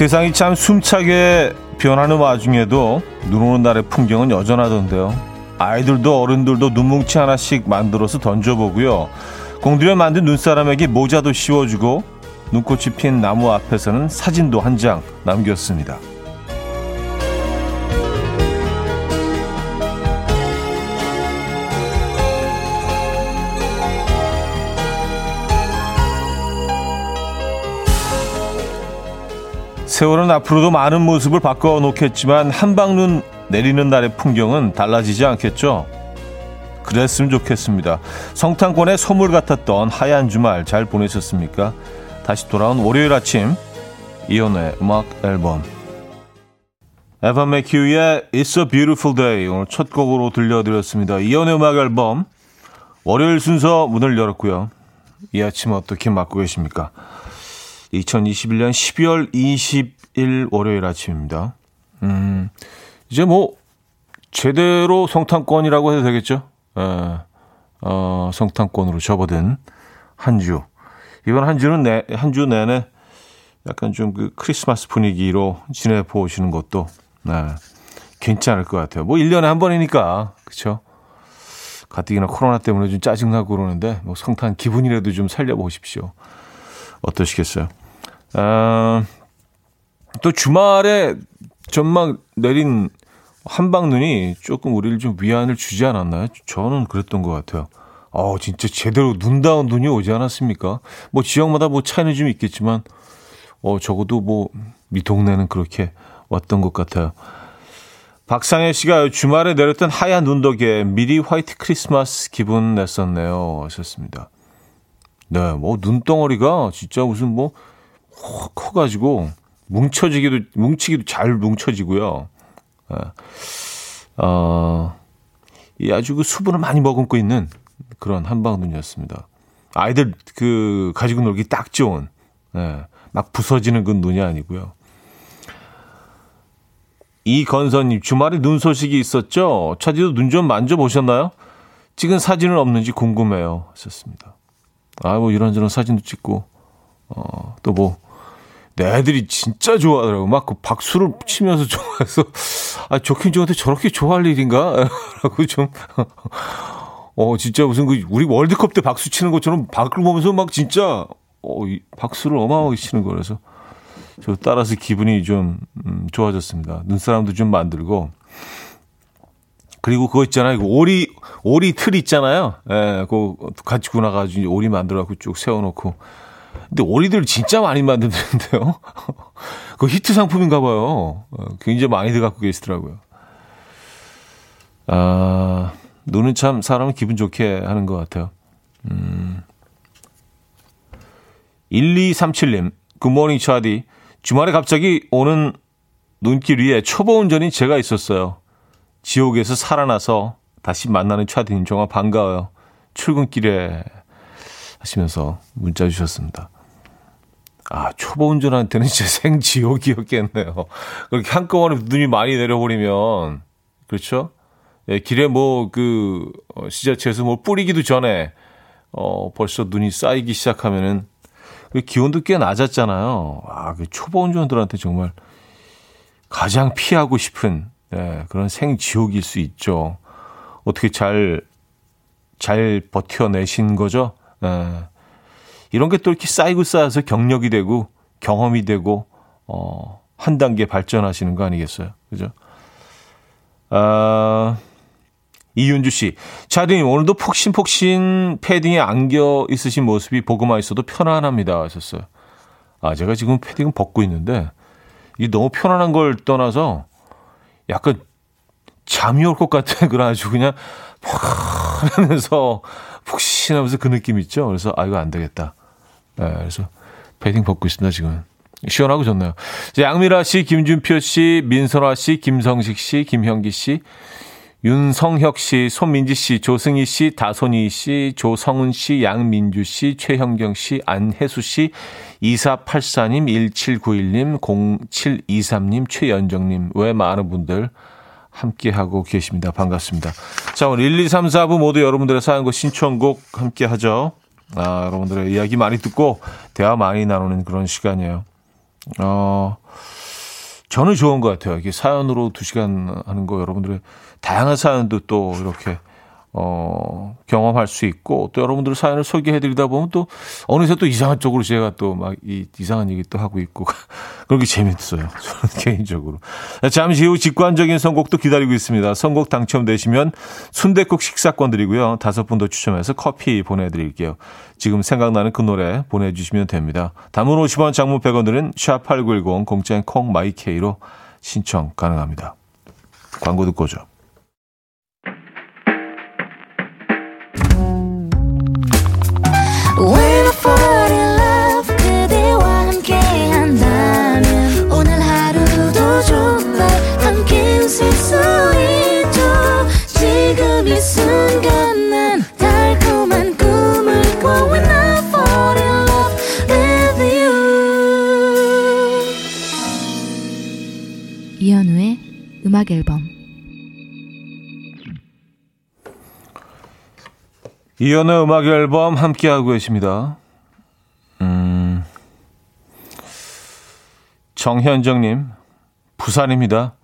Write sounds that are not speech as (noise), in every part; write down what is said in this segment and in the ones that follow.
세상이 참 숨차게 변하는 와중에도 눈 오는 날의 풍경은 여전하던데요. 아이들도 어른들도 눈뭉치 하나씩 만들어서 던져보고요. 공들여 만든 눈사람에게 모자도 씌워주고 눈꽃이 핀 나무 앞에서는 사진도 한 장 남겼습니다. 세월은 앞으로도 많은 모습을 바꿔놓겠지만 한방눈 내리는 날의 풍경은 달라지지 않겠죠? 그랬으면 좋겠습니다. 성탄권의 선물 같았던 하얀 주말 잘 보내셨습니까? 다시 돌아온 월요일 아침 이연의 음악 앨범 에바 맥큐의 It's a Beautiful Day 오늘 첫 곡으로 들려드렸습니다. 이연의 음악 앨범 월요일 순서 문을 열었고요. 이 아침 어떻게 맞고 계십니까? 2021년 12월 20일 월요일 아침입니다. 음, 이제 뭐, 제대로 성탄권이라고 해도 되겠죠? 에, 어, 성탄권으로 접어든 한 주. 이번 한 주는 내, 한 주 내내 약간 좀 그 크리스마스 분위기로 지내보시는 것도, 네, 괜찮을 것 같아요. 뭐 1년에 한 번이니까, 그쵸? 가뜩이나 코로나 때문에 좀 짜증나고 그러는데, 뭐 성탄 기분이라도 좀 살려보십시오. 어떠시겠어요? 아, 또 주말에 전망 내린 한방 눈이 조금 우리를 좀 위안을 주지 않았나요? 저는 그랬던 것 같아요. 어, 진짜 제대로 눈다운 눈이 오지 않았습니까? 뭐 지역마다 뭐 차이는 좀 있겠지만, 어, 적어도 뭐, 미 동네는 그렇게 왔던 것 같아요. 박상혜 씨가 주말에 내렸던 하얀 눈 덕에 미리 화이트 크리스마스 기분 냈었네요. 하셨습니다. 네, 뭐 눈덩어리가 진짜 무슨 뭐 커가지고 뭉쳐지기도 뭉치기도 잘 뭉쳐지고요. 예. 어, 이 아주 그 수분을 많이 머금고 있는 그런 한방 눈이었습니다. 아이들 그 가지고 놀기 딱 좋은 예, 막 부서지는 그 눈이 아니고요. 이건선님 주말에 눈 소식이 있었죠? 차지도 눈 좀 만져보셨나요? 찍은 사진은 없는지 궁금해요. 하셨습니다. 아, 뭐 이런저런 사진도 찍고, 어, 또 뭐, 내 애들이 진짜 좋아하더라고. 막 그 박수를 치면서 (laughs) 좋아해서, 아, 좋긴 좋은데 저렇게 좋아할 일인가? (laughs) 라고 좀, 어, 진짜 무슨 그, 우리 월드컵 때 박수 치는 것처럼 밖을 보면서 막 진짜, 어, 이 박수를 어마어마하게 치는 거라서, 저 따라서 기분이 좀, 음, 좋아졌습니다. 눈사람도 좀 만들고, 그리고 그거 있잖아요. 그 오리, 오리 틀 있잖아요. 예, 그거 같이 구나가지고 오리 만들어갖고 쭉 세워놓고. 근데 오리들 진짜 많이 만드는데요. (laughs) 그 히트 상품인가 봐요. 어, 굉장히 많이들 갖고 계시더라고요. 아, 눈은 참 사람을 기분 좋게 하는 것 같아요. 음. 1237님, 굿모닝 차디. 주말에 갑자기 오는 눈길 위에 초보 운전인 제가 있었어요. 지옥에서 살아나서 다시 만나는 차디님 정말 반가워요. 출근길에 하시면서 문자 주셨습니다. 아, 초보 운전한테는 진짜 생지옥이었겠네요. 그렇게 한꺼번에 눈이 많이 내려버리면, 그렇죠? 예, 길에 뭐, 그, 어, 지자체에서 뭐 뿌리기도 전에, 어, 벌써 눈이 쌓이기 시작하면은, 그 기온도 꽤 낮았잖아요. 아, 그 초보 운전들한테 정말 가장 피하고 싶은, 예, 그런 생지옥일 수 있죠. 어떻게 잘, 잘 버텨내신 거죠? 예. 이런 게 또 이렇게 쌓이고 쌓여서 경력이 되고 경험이 되고 어, 한 단계 발전하시는 거 아니겠어요? 그죠? 아, 이윤주 씨. 차디님, 오늘도 폭신폭신 패딩에 안겨 있으신 모습이 보고만 있어도 편안합니다. 하셨어요. 아, 제가 지금 패딩은 벗고 있는데, 이게 너무 편안한 걸 떠나서 약간 잠이 올 것 같은 그런 아주 그냥 푹 하면서 푹신하면서 그 느낌 있죠? 그래서 아, 이거 안 되겠다. 네, 그래서 패딩 벗고 있습니다, 지금. 시원하고 좋네요. 양미라 씨, 김준표 씨, 민선화 씨, 김성식 씨, 김형기 씨, 윤성혁 씨, 손민지 씨, 조승희 씨, 다손이 씨, 조성은 씨, 양민주 씨, 최형경 씨, 안혜수 씨, 2484님, 1791님, 0723님, 최연정님, 왜 많은 분들 함께하고 계십니다. 반갑습니다. 자, 오늘 1, 2, 3, 4부 모두 여러분들의 사연과 신청곡 함께하죠. 아, 여러분들의 이야기 많이 듣고 대화 많이 나누는 그런 시간이에요. 어, 저는 좋은 것 같아요. 이게 사연으로 두 시간 하는 거 여러분들의 다양한 사연도 또 이렇게 어, 경험할 수 있고 또 여러분들 사연을 소개해 드리다 보면 또 어느새 또 이상한 쪽으로 제가 또 막 이 이상한 얘기 또 하고 있고 (laughs) 그렇게 재밌어요. (laughs) 저는 개인적으로. 잠시 후 직관적인 선곡도 기다리고 있습니다. 선곡 당첨되시면 순대국 식사권 드리고요. 다섯 분 더 추첨해서 커피 보내 드릴게요. 지금 생각나는 그 노래 보내 주시면 됩니다. 담은 50원 장문 100원들은 샵8910 공짜인 콩 마이케이로 신청 가능합니다. 광고 듣고 오죠. 음악 앨범 이연의 음악 앨범 함께하고 계십니다. 음, 정현정님, 부산입니다.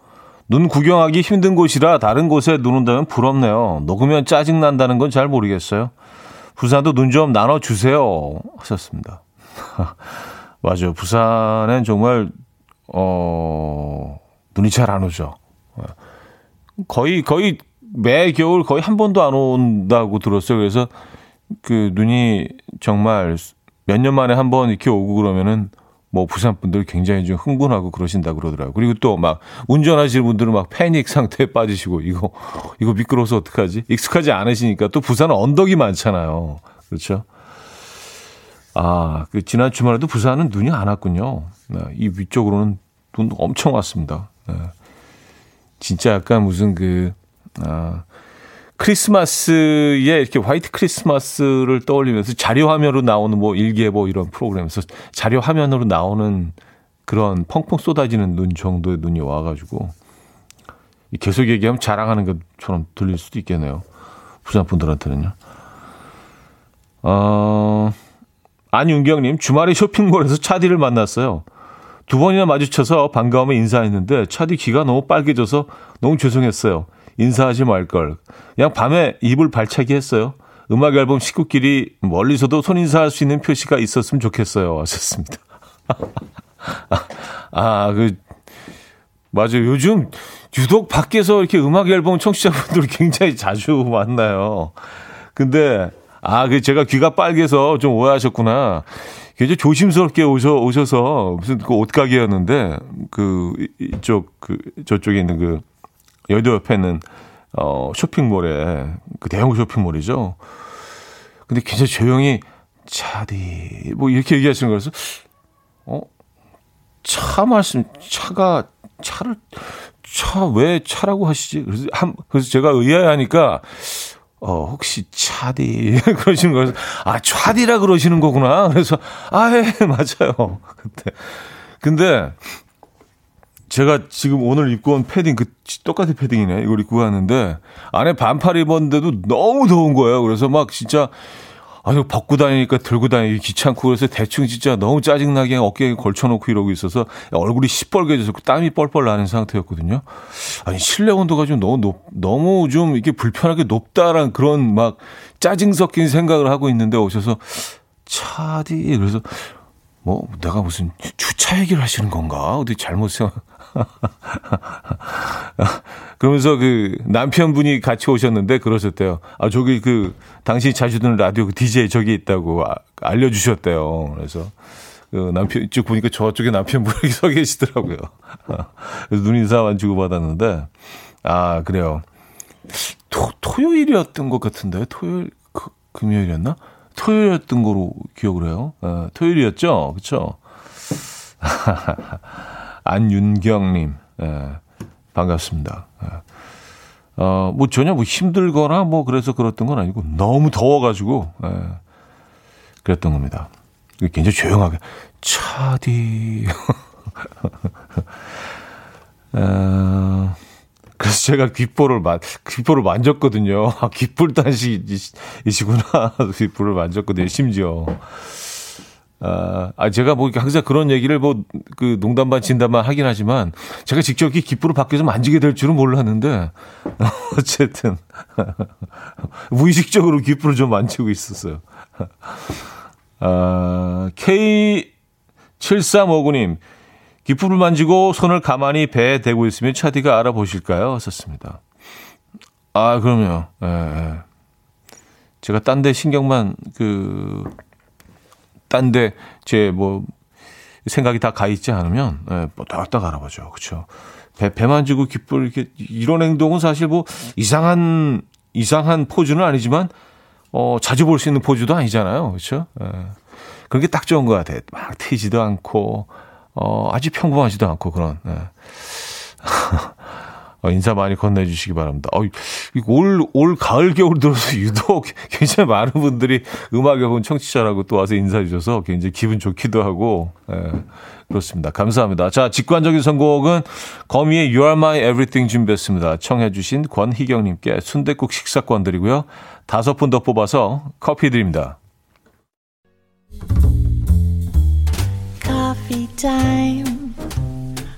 눈 구경하기 힘든 곳이라 다른 곳에 눈 온다면 부럽네요. 녹으면 짜증난다는 건 잘 모르겠어요. 부산도 눈 좀 나눠주세요. 하셨습니다. (laughs) 맞아요. 부산엔 정말, 어, 눈이 잘 안 오죠. 거의 거의 매 겨울 거의 한 번도 안 온다고 들었어요. 그래서 그 눈이 정말 몇 년 만에 한 번 이렇게 오고 그러면은 뭐 부산 분들 굉장히 좀 흥분하고 그러신다 그러더라고요. 그리고 또 막 운전하시는 분들은 막 패닉 상태에 빠지시고 이거 이거 미끄러워서 어떡하지? 익숙하지 않으시니까 또 부산은 언덕이 많잖아요. 그렇죠? 아, 그 지난 주말에도 부산은 눈이 안 왔군요. 네, 이 위쪽으로는 눈 엄청 왔습니다. 네. 진짜 약간 무슨 그, 아, 크리스마스에 이렇게 화이트 크리스마스를 떠올리면서 자료 화면으로 나오는 뭐 일기예보 이런 프로그램에서 자료 화면으로 나오는 그런 펑펑 쏟아지는 눈 정도의 눈이 와가지고 계속 얘기하면 자랑하는 것처럼 들릴 수도 있겠네요. 부산 분들한테는요. 어, 안윤경님, 주말에 쇼핑몰에서 차디를 만났어요. 두 번이나 마주쳐서 반가움에 인사했는데 차디 귀가 너무 빨개져서 너무 죄송했어요. 인사하지 말걸. 그냥 밤에 입을 발차기 했어요. 음악 앨범 식구끼리 멀리서도 손 인사할 수 있는 표시가 있었으면 좋겠어요. 하셨습니다. (laughs) 아, 그, 맞아요. 요즘 유독 밖에서 이렇게 음악 앨범 청취자분들 굉장히 자주 만나요. 근데, 아, 그 제가 귀가 빨개서 좀 오해하셨구나. 굉장히 조심스럽게 오셔, 오셔서 무슨 그 옷가게였는데 그 이쪽 그 저쪽에 있는 그 여의도 옆에 있는 어 쇼핑몰에 그 대형 쇼핑몰이죠. 근데 굉장히 조용히 차디 뭐 이렇게 얘기하시는 거라서 어? 차 말씀 차가 차를 차 왜 차라고 하시지? 그래서 한 그래서 제가 의아해하니까 어, 혹시 차디 (laughs) 그러시는 거예요. 아, 차디라 그러시는 거구나. 그래서 아, 예, (laughs) 맞아요. 그때. 근데 제가 지금 오늘 입고 온 패딩 그 똑같은 패딩이네. 이걸 입고 갔는데 안에 반팔 입었는데도 너무 더운 거예요. 그래서 막 진짜 아, 이거 벗고 다니니까 들고 다니기 귀찮고 그래서 대충 진짜 너무 짜증나게 어깨에 걸쳐놓고 이러고 있어서 얼굴이 시뻘개져서 땀이 뻘뻘 나는 상태였거든요. 아니, 실내 온도가 좀 너무 높, 너무 좀 이렇게 불편하게 높다란 그런 막 짜증 섞인 생각을 하고 있는데 오셔서 차디, 그래서 뭐 내가 무슨 주차 얘기를 하시는 건가? 어디 잘못 생각, (laughs) 그러면서 그 남편분이 같이 오셨는데 그러셨대요. 아, 저기 그 당신이 자주 듣는 라디오 그 DJ 저기 있다고 아, 알려주셨대요. 그래서 그 남편 이쪽 보니까 저쪽에 남편분이 (laughs) 서 계시더라고요. (laughs) 그래서 눈인사만 주고받았는데 아, 그래요. 토, 토요일이었던 것 같은데 토요일 그, 금요일이었나? 토요일이었던 거로 기억을 해요. 아, 토요일이었죠, 그렇죠? 안윤경님, 예, 반갑습니다. 예. 어, 뭐 전혀 뭐 힘들거나 뭐 그래서 그랬던 건 아니고 너무 더워가지고, 예, 그랬던 겁니다. 굉장히 조용하게, 차디. (laughs) 어, 그래서 제가 귓볼을 만, 귓볼을 만졌거든요. 아, 귓볼 단식이시구나. (laughs) 귓볼을 만졌거든요, 심지어. 아, 아, 제가 뭐 항상 그런 얘기를 뭐 그 농담 반 진담만 하긴 하지만 제가 직접 이 기프를 밖에서 만지게 될 줄은 몰랐는데 (laughs) 어쨌든 (laughs) 무의식적으로 기프를 좀 만지고 있었어요. 아, K7359님, 기프를 만지고 손을 가만히 배에 대고 있으면 차디가 알아보실까요? 썼습니다. 아, 그럼요. 예, 예. 제가 딴 데 신경만 그 딴 데 제 뭐 생각이 다 가 있지 않으면 예, 뭐 딱딱 알아보죠. 그렇죠. 배, 배 만지고 기쁠 이렇게 이런 행동은 사실 뭐 이상한 이상한 포즈는 아니지만 어 자주 볼 수 있는 포즈도 아니잖아요. 그렇죠? 예. 그런 게 딱 좋은 것 같아요. 막 튀지도 않고 어 아주 평범하지도 않고 그런. 예. (laughs) 어, 인사 많이 건네주시기 바랍니다. 어, 올, 올 가을, 겨울 들어서 (laughs) 유독 굉장히 많은 분들이 음악에 본 청취자라고 또 와서 인사해 주셔서 굉장히 기분 좋기도 하고, 예, 그렇습니다. 감사합니다. 자, 직관적인 선곡은 거미의 You are my everything 준비했습니다. 청해주신 권희경님께 순대국 식사권 드리고요. 다섯 분 더 뽑아서 커피 드립니다. 커피 타임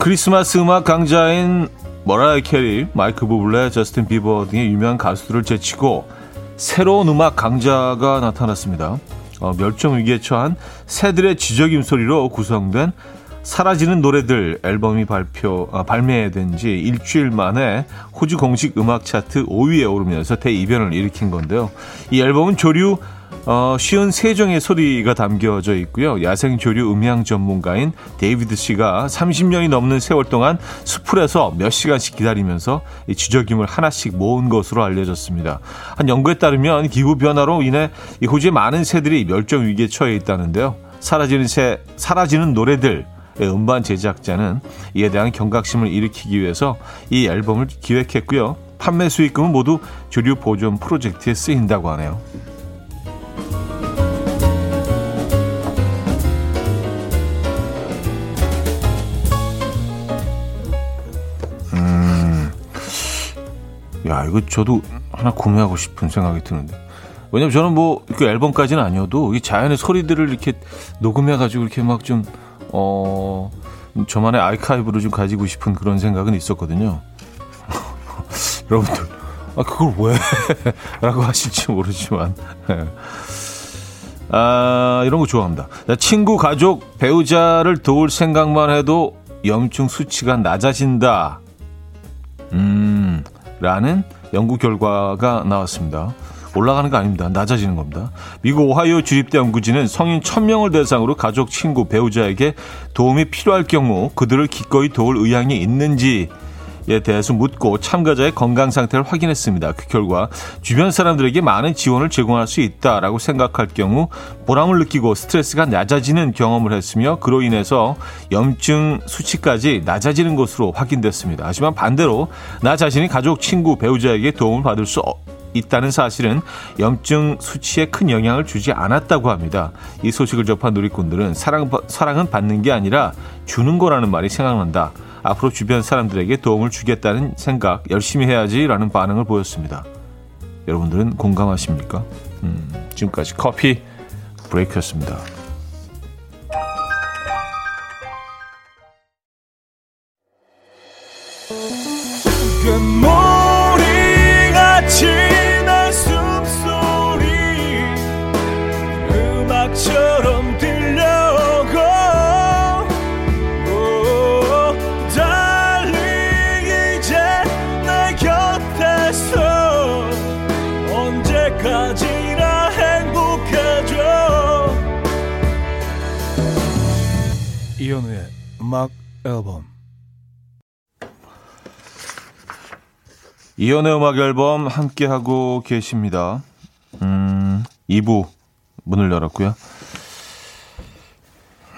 크리스마스 음악 강자인 머라이 캐리, 마이클 부블레, 저스틴 비버 등의 유명한 가수들을 제치고 새로운 음악 강자가 나타났습니다. 어, 멸종 위기에 처한 새들의 지저귐 소리로 구성된 사라지는 노래들 앨범이 발표 아, 발매된 지 일주일 만에 호주 공식 음악 차트 5위에 오르면서 대이변을 일으킨 건데요. 이 앨범은 조류 어, 쉰세 종의 소리가 담겨져 있고요. 야생 조류 음향 전문가인 데이비드 씨가 30년이 넘는 세월 동안 수풀에서 몇 시간씩 기다리면서 이 지저귐을 하나씩 모은 것으로 알려졌습니다. 한 연구에 따르면 기후 변화로 인해 이 호주의 많은 새들이 멸종 위기에 처해 있다는데요. 사라지는 새, 사라지는 노래들 음반 제작자는 이에 대한 경각심을 일으키기 위해서 이 앨범을 기획했고요. 판매 수익금은 모두 조류 보존 프로젝트에 쓰인다고 하네요. 야, 이거 저도 하나 구매하고 싶은 생각이 드는데. 왜냐면 저는 뭐, 그 앨범까지는 아니어도, 이 자연의 소리들을 이렇게 녹음해가지고 이렇게 막 좀, 어, 저만의 아이카이브를 좀 가지고 싶은 그런 생각은 있었거든요. (laughs) 여러분들, 아, 그걸 왜? (laughs) 라고 하실지 모르지만. 아, 이런 거 좋아합니다. 친구, 가족, 배우자를 도울 생각만 해도 염증 수치가 낮아진다. 음, 라는 연구 결과가 나왔습니다. 올라가는 거 아닙니다. 낮아지는 겁니다. 미국 오하이오 주립대 연구진은 성인 1000명을 대상으로 가족, 친구, 배우자에게 도움이 필요할 경우 그들을 기꺼이 도울 의향이 있는지 에 대해서 묻고 참가자의 건강 상태를 확인했습니다. 그 결과 주변 사람들에게 많은 지원을 제공할 수 있다라고 생각할 경우 보람을 느끼고 스트레스가 낮아지는 경험을 했으며 그로 인해서 염증 수치까지 낮아지는 것으로 확인됐습니다. 하지만 반대로 나 자신이 가족, 친구, 배우자에게 도움을 받을 수 있다는 사실은 염증 수치에 큰 영향을 주지 않았다고 합니다. 이 소식을 접한 누리꾼들은 사랑, 사랑은 받는 게 아니라 주는 거라는 말이 생각난다. 앞으로 주변 사람들에게 도움을 주겠다는 생각 열심히 해야지라는 반응을 보였습니다. 여러분들은 공감하십니까? 음, 지금까지 커피 브레이크였습니다. 음악 앨범 이연의 음악 앨범 함께 하고 계십니다. 음, 2부 문을 열었고요.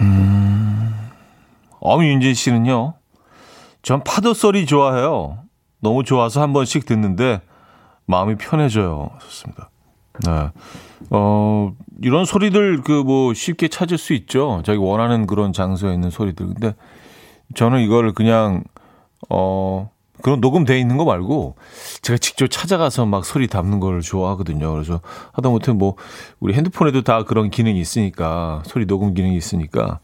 음, 엄윤진 씨는요. 전 파도 소리 좋아해요. 너무 좋아서 한 번씩 듣는데 마음이 편해져요. 좋습니다. 네. 어, 이런 소리들 그 뭐 쉽게 찾을 수 있죠. 자기 원하는 그런 장소에 있는 소리들. 근데 저는 이거를 그냥 어 그런 녹음돼 있는 거 말고 제가 직접 찾아가서 막 소리 담는 걸 좋아하거든요. 그래서 하다못해 뭐 우리 핸드폰에도 다 그런 기능이 있으니까 소리 녹음 기능이 있으니까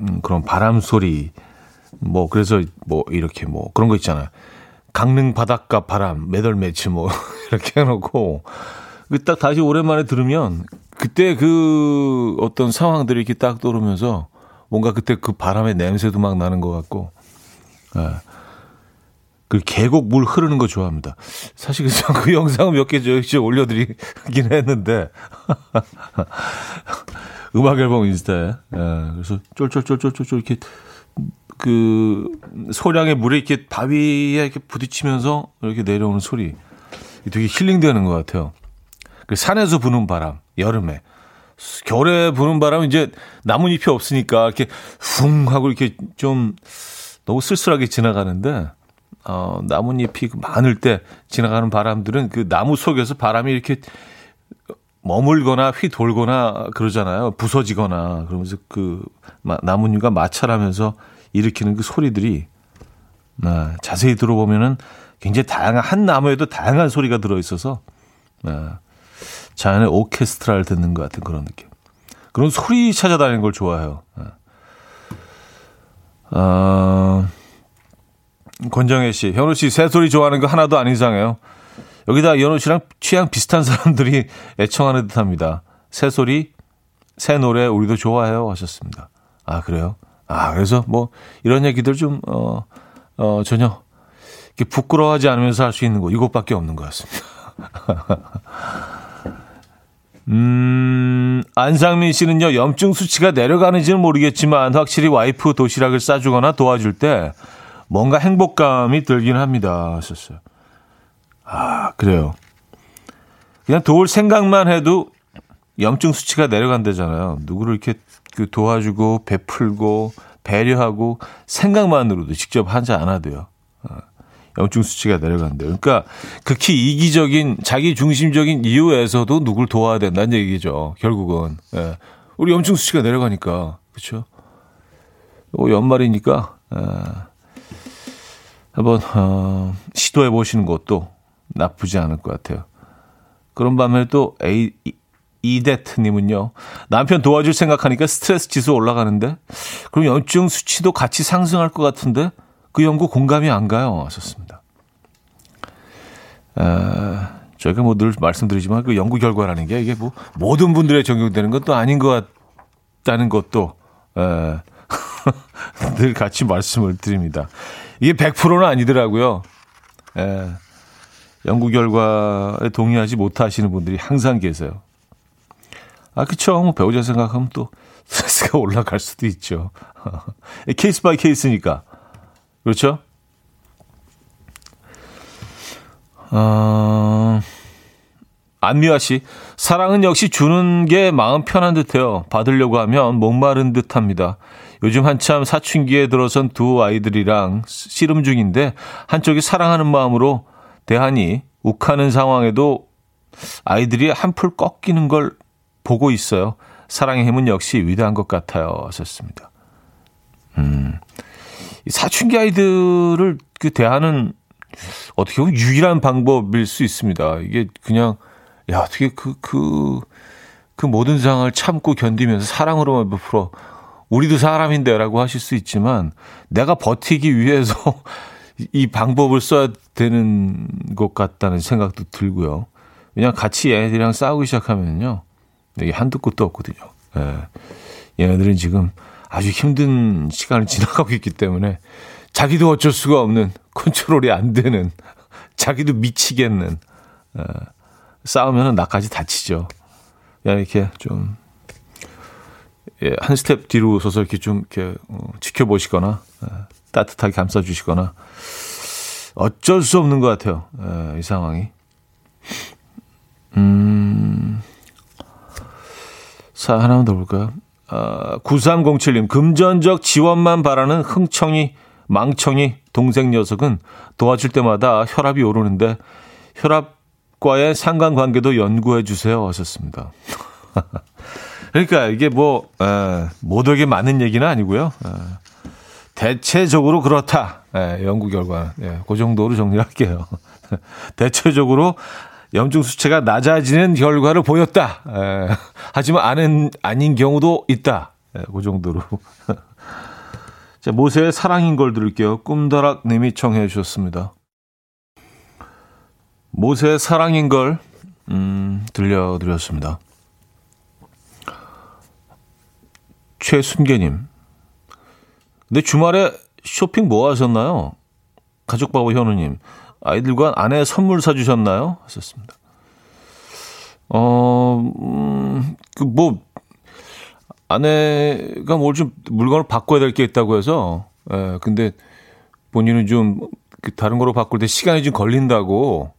음, 그런 바람 소리 뭐 그래서 뭐 이렇게 뭐 그런 거 있잖아요. 강릉 바닷가 바람 매달 매치 뭐 (laughs) 이렇게 해놓고 그 딱 다시 오랜만에 들으면 그때 그 어떤 상황들이 이렇게 딱 떠오르면서 뭔가 그때 그 바람의 냄새도 막 나는 것 같고 예. 그 계곡 물 흐르는 거 좋아합니다. 사실 (laughs) 그 영상을 몇개 올려드리긴 했는데 (laughs) 음악 앨범 인스타에 예. 그래서 쫄쫄쫄쫄쫄쫄 이렇게 그 소량의 물에 이렇게 바위에 이렇게 부딪히면서 이렇게 내려오는 소리 되게 힐링되는 것 같아요. 그 산에서 부는 바람 여름에 겨울에 부는 바람은 이제 나뭇잎이 없으니까 이렇게 쿵 하고 이렇게 좀 너무 쓸쓸하게 지나가는데 어 나뭇잎이 그 많을 때 지나가는 바람들은 그 나무 속에서 바람이 이렇게 머물거나 휘돌거나 그러잖아요. 부서지거나 그러면서 그 나뭇잎과 마찰하면서 일으키는 그 소리들이 네, 자세히 들어보면은 굉장히 다양한 한 나무에도 다양한 소리가 들어 있어서 네, 자연의 오케스트라를 듣는 것 같은 그런 느낌. 그런 소리 찾아다니는 걸 좋아해요. 네. 어, 권정혜 씨, 현우 씨 새소리 좋아하는 거 하나도 안 이상해요. 여기다 연호 씨랑 취향 비슷한 사람들이 애청하는 듯합니다. 새소리, 새 노래 우리도 좋아해요 하셨습니다. 아 그래요? 아, 그래서 뭐 이런 얘기들 좀, 어, 어, 전혀 부끄러워하지 않으면서 할 수 있는 거 이것밖에 없는 것 같습니다. (laughs) 음, 안상민 씨는요, 염증 수치가 내려가는지는 모르겠지만 확실히 와이프 도시락을 싸주거나 도와줄 때 뭔가 행복감이 들긴 합니다. 하셨어요. 아, 그래요. 그냥 도울 생각만 해도 염증 수치가 내려간다잖아요. 누구를 이렇게 그 도와주고 베풀고 배려하고 생각만으로도 직접 하지 않아도요. 어, 염증 수치가 내려간대요. 그러니까 극히 이기적인 자기 중심적인 이유에서도 누굴 도와야 된다는 얘기죠. 결국은 예. 우리 염증 수치가 내려가니까 그렇죠. 어, 연말이니까 예. 한번 어, 시도해 보시는 것도 나쁘지 않을 것 같아요. 그런 반면에 또 A, 이데트님은요. 남편 도와줄 생각하니까 스트레스 지수 올라가는데 그럼 염증 수치도 같이 상승할 것 같은데 그 연구 공감이 안 가요. 하셨습니다. 아, 저희가 뭐 늘 말씀드리지만 그 연구 결과라는 게 이게 뭐 모든 분들의 적용되는 것도 아닌 것 같다는 것도 에, (laughs) 늘 같이 말씀을 드립니다. 이게 100%는 아니더라고요. 에, 연구 결과에 동의하지 못하시는 분들이 항상 계세요. 아, 그쵸. 뭐 배우자 생각하면 또 (laughs) 스트레스가 올라갈 수도 있죠. (laughs) case by case니까. 그렇죠? 어, 안미화 씨, 사랑은 역시 주는 게 마음 편한 듯해요. 받으려고 하면 목마른 듯합니다. 요즘 한참 사춘기에 들어선 두 아이들이랑 씨름 중인데 한쪽이 사랑하는 마음으로 대하니 욱하는 상황에도 아이들이 한풀 꺾이는 걸 보고 있어요. 사랑의 힘은 역시 위대한 것 같아요. 하셨습니다. 음. 사춘기 아이들을 그 대하는 어떻게 보면 유일한 방법일 수 있습니다. 이게 그냥, 야, 어떻게 그, 그, 그 모든 상황을 참고 견디면서 사랑으로만 베풀어. 우리도 사람인데 라고 하실 수 있지만 내가 버티기 위해서 (laughs) 이 방법을 써야 되는 것 같다는 생각도 들고요. 그냥 같이 애들이랑 싸우기 시작하면요. 이게 한두 끝도 없거든요. 예. 얘네들은 지금 아주 힘든 시간을 지나가고 있기 때문에 자기도 어쩔 수가 없는 컨트롤이 안 되는 자기도 미치겠는 예. 싸우면은 나까지 다치죠. 그냥 이렇게 좀 예, 한 스텝 뒤로 서서 이렇게 좀 이렇게 어, 지켜보시거나 예, 따뜻하게 감싸주시거나 어쩔 수 없는 것 같아요. 예, 이 상황이. 음. 사 하나만 더 볼까요? 어, 9307님, 금전적 지원만 바라는 흥청이, 망청이 동생 녀석은 도와줄 때마다 혈압이 오르는데 혈압과의 상관관계도 연구해 주세요. 하셨습니다. (laughs) 그러니까 이게 뭐, 에, 모두에게 맞는 얘기는 아니고요. 에, 대체적으로 그렇다. 에, 연구 결과는. 예, 그 정도로 정리할게요. (laughs) 대체적으로 염증 수치가 낮아지는 결과를 보였다. 에, 하지만 아는 아닌 경우도 있다. 에, 그 정도로. (laughs) 자, 모세의 사랑인 걸 들을게요. 꿈다락 님이 청해 주셨습니다. 모세의 사랑인 걸 음, 들려드렸습니다. 최순계님. 근데 주말에 쇼핑 뭐 하셨나요? 가족바보 현우님. 아이들과 아내 선물 사주셨나요? 하셨습니다. 어, 음, 그, 뭐, 아내가 뭘 좀 물건을 바꿔야 될 게 있다고 해서, 예, 근데 본인은 좀, 그 다른 거로 바꿀 때 시간이 좀 걸린다고,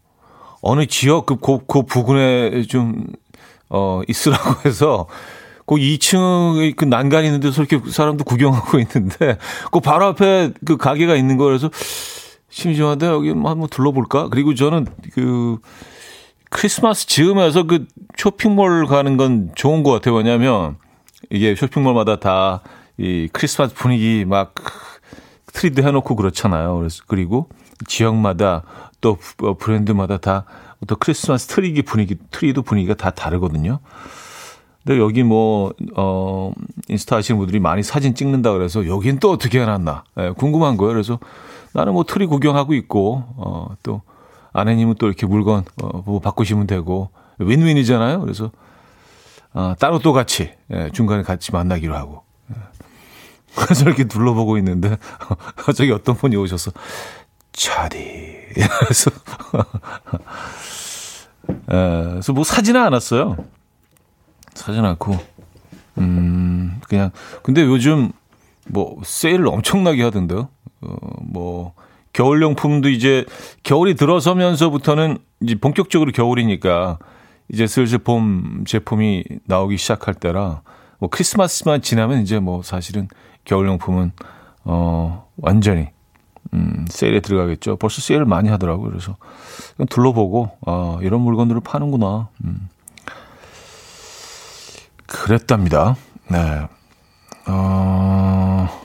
어느 지역, 그, 그, 그 부근에 좀, 어, 있으라고 (laughs) 해서, 그 2층 그 난간 있는 데서 이렇게 사람도 구경하고 있는데, 그 바로 앞에 그 가게가 있는 거라서, 심심한데 여기 뭐 한번 둘러볼까? 그리고 저는 그 크리스마스 즈음에서 그 쇼핑몰 가는 건 좋은 것 같아요. 왜냐면 이게 쇼핑몰마다 다 이 크리스마스 분위기 막 트리도 해놓고 그렇잖아요. 그래서 그리고 지역마다 또 어, 브랜드마다 다 또 크리스마스 트리기 분위기, 트리도 분위기가 다 다르거든요. 근데 여기 뭐, 어, 인스타 하시는 분들이 많이 사진 찍는다 그래서 여긴 또 어떻게 해놨나. 예, 궁금한 거예요. 그래서 나는 뭐 트리 구경하고 있고, 어, 또 아내님은 또 이렇게 물건, 어, 뭐 바꾸시면 되고, 윈윈이잖아요. 그래서, 어, 따로 또 같이, 예, 중간에 같이 만나기로 하고. 예. (laughs) 그래서 이렇게 둘러보고 있는데, (laughs) 갑자기 어떤 분이 오셔서, 차디. (laughs) 그래서, 예, 그래서 뭐 사지는 않았어요. 사진 않고, 음, 그냥, 근데 요즘 뭐 세일을 엄청나게 하던데요. 어, 뭐 겨울용품도 이제 겨울이 들어서면서부터는 이제 본격적으로 겨울이니까 이제 슬슬 봄 제품이 나오기 시작할 때라 뭐 크리스마스만 지나면 이제 뭐 사실은 겨울용품은 어 완전히 음 세일에 들어가겠죠. 벌써 세일을 많이 하더라고요. 그래서 둘러보고 아 이런 물건들을 파는구나. 음. 그랬답니다. 네. 어...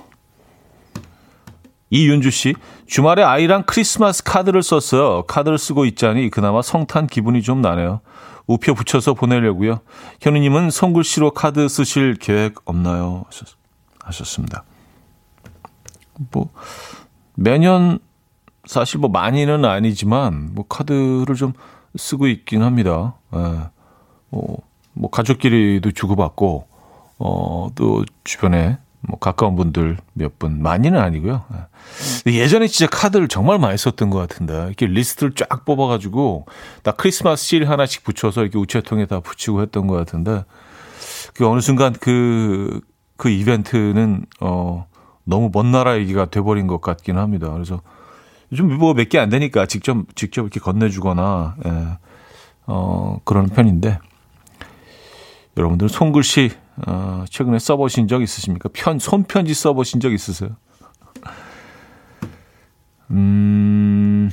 이윤주 씨, 주말에 아이랑 크리스마스 카드를 썼어요. 카드를 쓰고 있자니 그나마 성탄 기분이 좀 나네요. 우표 붙여서 보내려고요. 현우님은 손글씨로 카드 쓰실 계획 없나요? 하셨습니다. 뭐 매년 사실 뭐 많이는 아니지만 뭐 카드를 좀 쓰고 있긴 합니다. 예. 뭐, 뭐 가족끼리도 주고받고 어, 또 주변에 뭐 가까운 분들 몇 분 많이는 아니고요. 예전에 진짜 카드를 정말 많이 썼던 것 같은데 이렇게 리스트를 쫙 뽑아가지고 나 크리스마스 실 하나씩 붙여서 이렇게 우체통에 다 붙이고 했던 것 같은데 그 어느 순간 그그 그 이벤트는 어 너무 먼 나라 얘기가 돼버린 것 같긴 합니다. 그래서 요즘 뭐 몇 개 안 되니까 직접 직접 이렇게 건네주거나 예, 어 그런 편인데 여러분들 손글씨 어, 최근에 써보신 적 있으십니까? 편, 손편지 써보신 적 있으세요? 음,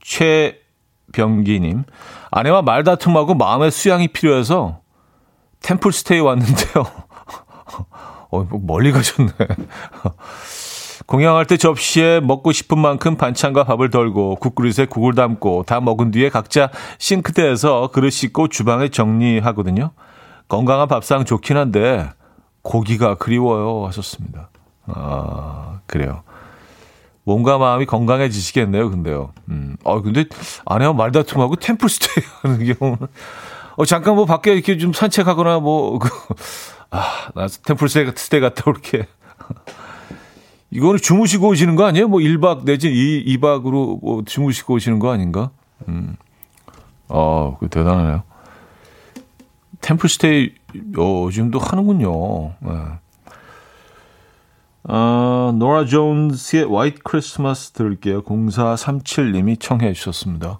최병기님. 아내와 말다툼하고 마음의 수양이 필요해서 템플스테이 왔는데요. (laughs) 어, 뭐 멀리 가셨네. (laughs) 공양할 때 접시에 먹고 싶은 만큼 반찬과 밥을 덜고 국그릇에 국을 담고 다 먹은 뒤에 각자 싱크대에서 그릇 씻고 주방에 정리하거든요. 건강한 밥상 좋긴 한데 고기가 그리워요 하셨습니다. 아 그래요. 몸과 마음이 건강해지시겠네요, 근데요. 음, 어, 근데 아내와 말다툼하고 템플 스테이 (laughs) 하는 경우는, 어, 잠깐 뭐 밖에 이렇게 좀 산책하거나 뭐, 그, 아, 나 템플 스테이 갔다 올게. 이거는 주무시고 오시는 거 아니에요? 뭐 1박 내지 2, 2박으로 뭐 주무시고 오시는 거 아닌가? 음, 어, 그 대단하네요. 템플스테이 요즘도 하는군요. 네. 아, 노라 존스의 화이트 크리스마스 들을게요. 0437님이 청해 주셨습니다.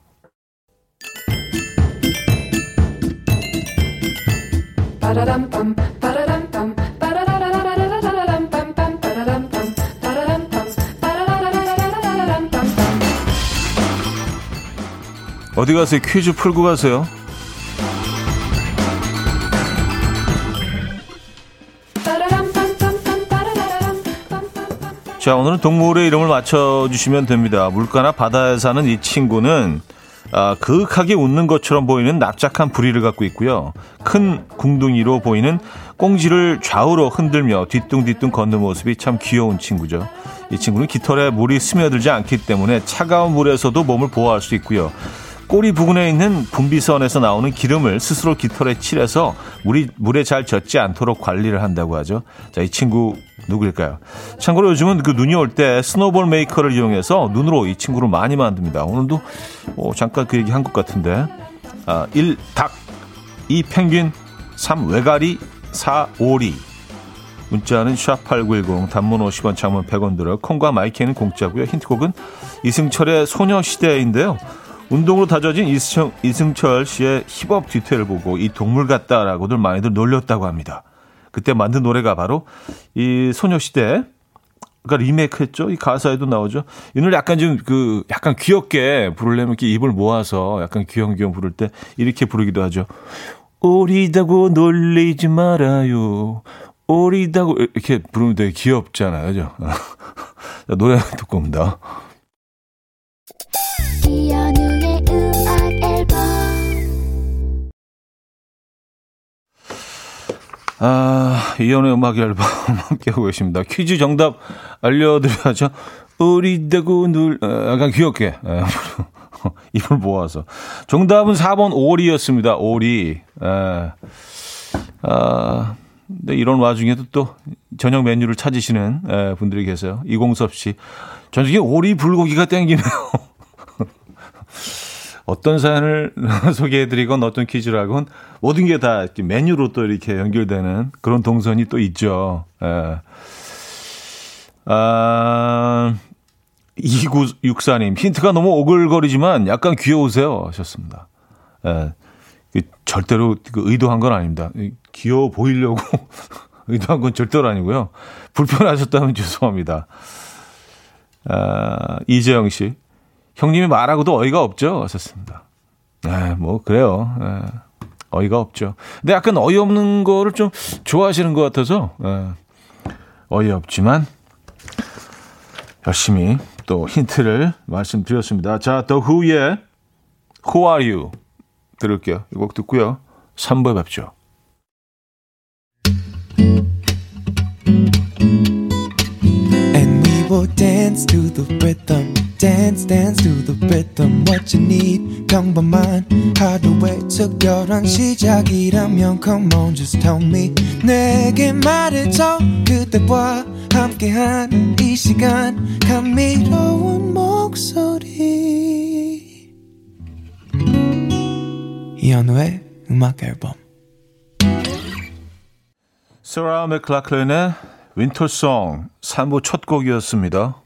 어디 가세요? 퀴즈 풀고 가세요. 자, 오늘은 동물의 이름을 맞춰주시면 됩니다. 물가나 바다에 사는 이 친구는 아, 그윽하게 웃는 것처럼 보이는 납작한 부리를 갖고 있고요. 큰 궁둥이로 보이는 꽁지를 좌우로 흔들며 뒤뚱뒤뚱 걷는 모습이 참 귀여운 친구죠. 이 친구는 깃털에 물이 스며들지 않기 때문에 차가운 물에서도 몸을 보호할 수 있고요. 꼬리 부근에 있는 분비선에서 나오는 기름을 스스로 깃털에 칠해서 물이 물에 잘 젖지 않도록 관리를 한다고 하죠. 자, 이 친구 누구일까요? 참고로 요즘은 그 눈이 올 때 snowball maker를 이용해서 눈으로 이 친구를 많이 만듭니다. 오늘도 어, 잠깐 그 얘기 한 것 같은데. 아, 1. 닭 2. 펭귄 3. 왜가리 4. 오리 문자는 샵8910 단문 50원 장문 100원 들어 콩과 마이케이는 공짜고요. 힌트곡은 이승철의 소녀시대인데요. 운동으로 다져진 이승, 이승철 씨의 힙업 뒤태를 보고 이 동물 같다라고들 많이들 놀렸다고 합니다. 그때 만든 노래가 바로 이 소녀시대 가 리메이크 했죠. 이 가사에도 나오죠. 이 노래 약간 좀 그 약간 귀엽게 부르려면 이렇게 입을 모아서 약간 귀염귀염 부를 때 이렇게 부르기도 하죠. 오리다고 놀리지 말아요. 오리다고 이렇게 부르면 되게 귀엽잖아요. 그죠? (laughs) 노래 듣고 옵니다. 아, 이연의 음악 앨범 (laughs) 함께하고 계십니다. 퀴즈 정답 알려드려야죠. 우리 대구 눌, 아, 약간 귀엽게. 예, (laughs) 입을 모아서. 정답은 4번 오리였습니다. 오리. 에. 아, 근데 이런 와중에도 또 저녁 메뉴를 찾으시는 에, 분들이 계세요. 이공섭 씨. 저녁에 오리 불고기가 땡기네요. (laughs) 어떤 사연을 (laughs) 소개해드리건 어떤 퀴즈를 하건 모든 게 다 메뉴로 또 이렇게 연결되는 그런 동선이 또 있죠. 예. 아, 2964님, 힌트가 너무 오글거리지만 약간 귀여우세요. 하셨습니다. 예. 그 절대로 그 의도한 건 아닙니다. 귀여워 보이려고 (laughs) 의도한 건 절대로 아니고요. 불편하셨다면 (laughs) 죄송합니다. 아, 이재영 씨. 형님이 말하고도 어이가 없죠. 하셨습니다. 네, 뭐, 그래요. 네, 어이가 없죠. 근데 약간 어이없는 거를 좀 좋아하시는 것 같아서, 네, 어이없지만, 열심히 또 힌트를 말씀드렸습니다. 자, The Who의 Who Are You 들을게요. 이 곡 듣고요. 3부에 뵙죠. Dance, dance to the rhythm. What you need, 평범한 하루의 특별한 시작이라면 Come on, just tell me. 내게 말해줘. 그대와 함께한 이 시간. 감미로운 목소리. 이현우의 음악 앨범. 소라 맥클라클린의 윈터송 3부 첫 곡이었습니다.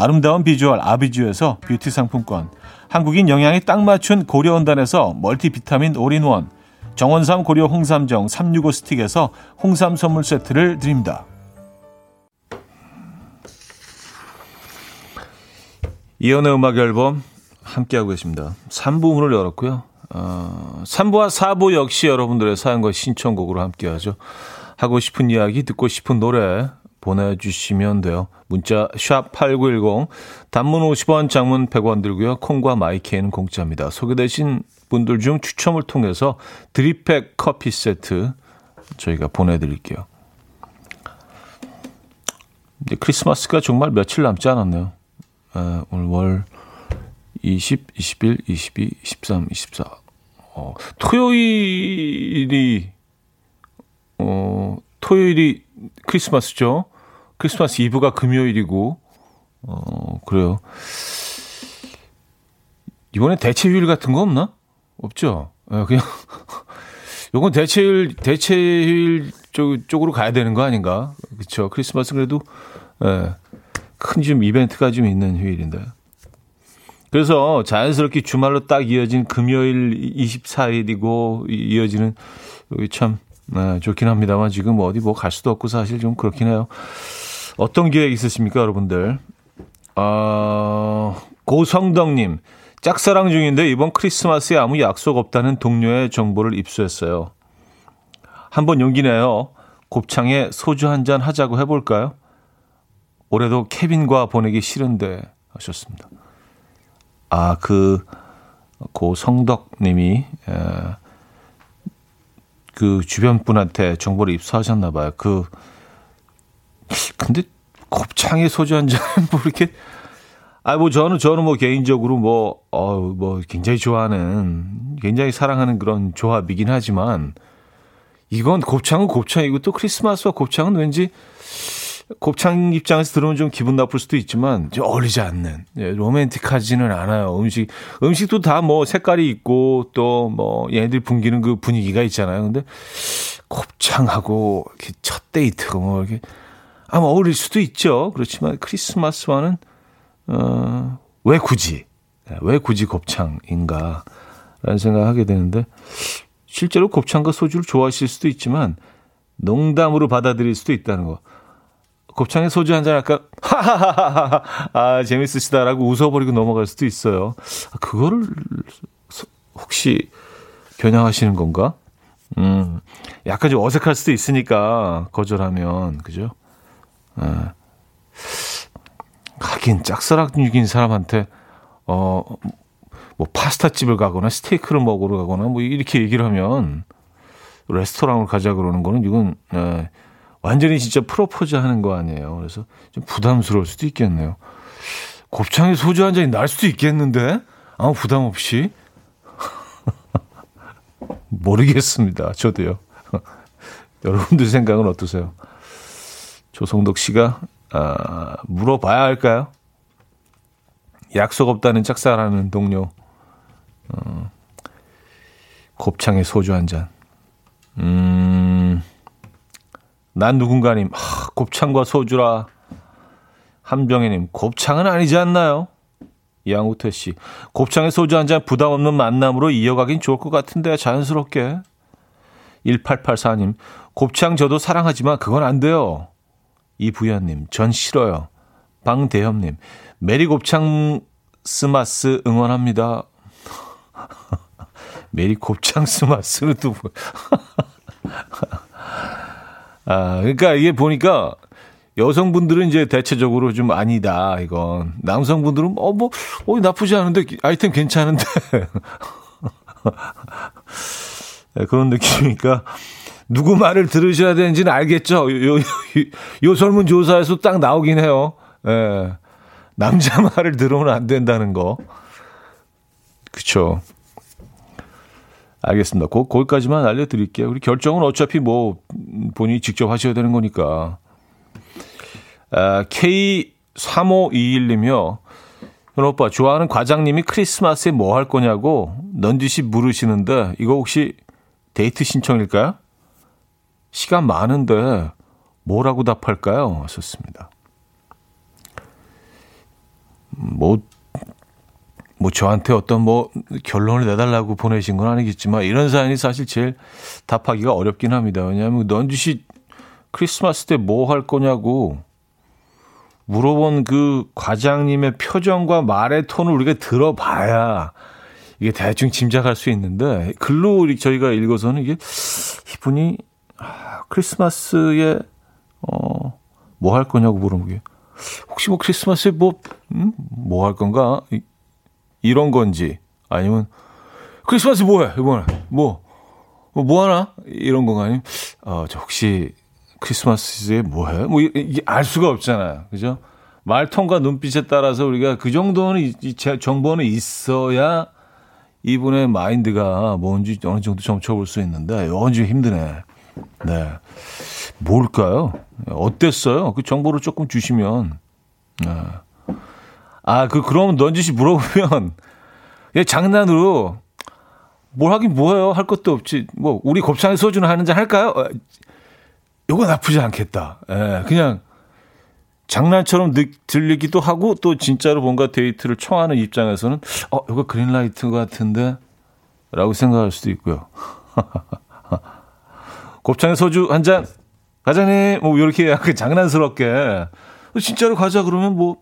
아름다운 비주얼 아비주에서 뷰티 상품권, 한국인 영양에 딱 맞춘 고려은단에서 멀티비타민 올인원, 정원삼 고려 홍삼정 365 스틱에서 홍삼 선물 세트를 드립니다. 이현우의 음악앨범 함께하고 계십니다. 3부 문을 열었고요. 어, 3부와 4부 역시 여러분들의 사연과 신청곡으로 함께하죠. 하고 싶은 이야기, 듣고 싶은 노래 보내주시면 돼요. 문자 샵 8910, 단문 50원, 장문 100원 들고요. 콩과 마이케이는 공짜입니다. 소개되신 분들 중 추첨을 통해서 드립백 커피 세트 저희가 보내드릴게요. 이제 크리스마스가 정말 며칠 남지 않았네요. 에, 오늘 월 20, 21, 22, 23, 24. 어, 토요일이, 어, 토요일이 크리스마스죠. 크리스마스 이브가 금요일이고, 어, 그래요. 이번에 대체휴일 같은 거 없나? 없죠. 예, 그냥, (laughs) 요건 대체휴일, 대체휴일 쪽, 쪽으로 가야 되는 거 아닌가? 그쵸. 크리스마스 그래도, 예, 큰 좀 이벤트가 좀 있는 휴일인데. 그래서 자연스럽게 주말로 딱 이어진 금요일 24일이고 이어지는 여기 참 네, 좋긴 합니다만 지금 뭐 어디 뭐 갈 수도 없고 사실 좀 그렇긴 해요. 어떤 계획 있으십니까, 여러분들? 아, 고성덕님, 짝사랑 중인데 이번 크리스마스에 아무 약속 없다는 동료의 정보를 입수했어요. 한번 용기 내요. 곱창에 소주 한 잔 하자고 해볼까요? 올해도 케빈과 보내기 싫은데 하셨습니다. 아, 그, 고 성덕 님이, 그 주변 분한테 정보를 입수하셨나 봐요. 그, 근데 곱창에 소주 한 잔, (laughs) 뭐 이렇게, 아, 뭐 저는, 저는 뭐 개인적으로 뭐, 어, 뭐 굉장히 좋아하는, 굉장히 사랑하는 그런 조합이긴 하지만, 이건 곱창은 곱창이고 또 크리스마스와 곱창은 왠지 곱창 입장에서 들으면 좀 기분 나쁠 수도 있지만 좀 어울리지 않는 예, 로맨틱하지는 않아요. 음식 음식도 다 뭐 색깔이 있고 또 뭐 얘네들 풍기는 그 분위기가 있잖아요. 근데 곱창하고 이렇게 첫 데이트가 뭐 이렇게 아마 어울릴 수도 있죠. 그렇지만 크리스마스와는 어, 왜 굳이 예, 왜 굳이 곱창인가라는 생각하게 되는데 실제로 곱창과 소주를 좋아하실 수도 있지만 농담으로 받아들일 수도 있다는 거. 곱창에 소주 한 잔 할까? 하하하하. 아, 재밌으시다라고 웃어버리고 넘어갈 수도 있어요. 아, 그거를 혹시 겨냥하시는 건가? 음, 약간 좀 어색할 수도 있으니까 거절하면 그죠? 아, 하긴 짝사랑 중인 사람한테 어, 뭐 파스타 집을 가거나 스테이크를 먹으러 가거나 뭐 이렇게 얘기를 하면 레스토랑을 가자 그러는 거는 이건 에, 완전히 진짜 프로포즈 하는 거 아니에요. 그래서 좀 부담스러울 수도 있겠네요. 곱창에 소주 한 잔이 날 수도 있겠는데? 아무 부담 없이? (laughs) 모르겠습니다. 저도요. (laughs) 여러분들 생각은 어떠세요? 조성덕 씨가, 아, 물어봐야 할까요? 약속 없다는 짝사랑하는 동료. 어, 곱창에 소주 한 잔. 음, 난 누군가님, 하, 곱창과 소주라. 한병희님, 곱창은 아니지 않나요? 양우태 씨, 곱창에 소주 한 잔 부담 없는 만남으로 이어가긴 좋을 것 같은데, 자연스럽게. 1884님, 곱창 저도 사랑하지만 그건 안 돼요. 이부연님, 전 싫어요. 방대협님, 메리 곱창 스마스 응원합니다. (laughs) 메리 곱창 스마스는 또 뭐. 아, 그러니까 이게 보니까 여성분들은 이제 대체적으로 좀 아니다, 이건. 남성분들은, 어, 뭐, 어, 나쁘지 않은데, 아이템 괜찮은데. 네, (laughs) 그런 느낌이니까, 누구 말을 들으셔야 되는지는 알겠죠? 요, 요, 요 설문조사에서 딱 나오긴 해요. 예. 남자 말을 들으면 안 된다는 거. 그쵸. 알겠습니다. 거, 거기까지만 알려드릴게요. 우리 결정은 어차피 뭐 본인이 직접 하셔야 되는 거니까. 아, K3521님이요. 현 오빠, 좋아하는 과장님이 크리스마스에 뭐 할 거냐고 넌지시 물으시는데 이거 혹시 데이트 신청일까요? 시간 많은데 뭐라고 답할까요? 하셨습니다. 뭐, 뭐 저한테 어떤 뭐 결론을 내달라고 보내신 건 아니겠지만 이런 사연이 사실 제일 답하기가 어렵긴 합니다. 왜냐하면 넌지시 크리스마스 때 뭐 할 거냐고 물어본 그 과장님의 표정과 말의 톤을 우리가 들어봐야 이게 대충 짐작할 수 있는데 글로 저희가 읽어서는 이게 이분이 아, 크리스마스에 어 뭐 할 거냐고 물어본 게 혹시 뭐 크리스마스에 뭐 음? 뭐 할 건가 이, 이런 건지 아니면 크리스마스 뭐해 이번에 뭐뭐 뭐 하나 이런 건가 아니면 어저 혹시 크리스마스에 뭐 해? 뭐, 이게 알 수가 없잖아요. 그죠? 말통과 눈빛에 따라서 우리가 그 정도는, 이, 정보는 있어야 이분의 마인드가 뭔지 어느 정도 점쳐볼 수 있는데, 좀 힘드네. 네. 뭘까요? 어땠어요? 그 정보를 조금 주시면. 네. 아, 그, 그럼 넌지시 물어보면, (laughs) 예, 장난으로, 뭘 하긴 뭐해요? 할 것도 없지. 뭐, 우리 곱창에 소주는 하는 잔 할까요? 요거 나쁘지 않겠다. 예, 그냥 장난처럼 느, 들리기도 하고 또 진짜로 뭔가 데이트를 청하는 입장에서는 어, 이거 그린라이트 같은데? 라고 생각할 수도 있고요. (laughs) 곱창에 소주 한 잔, 과장님, 뭐, 이렇게 약간 장난스럽게. 진짜로 가자 그러면 뭐,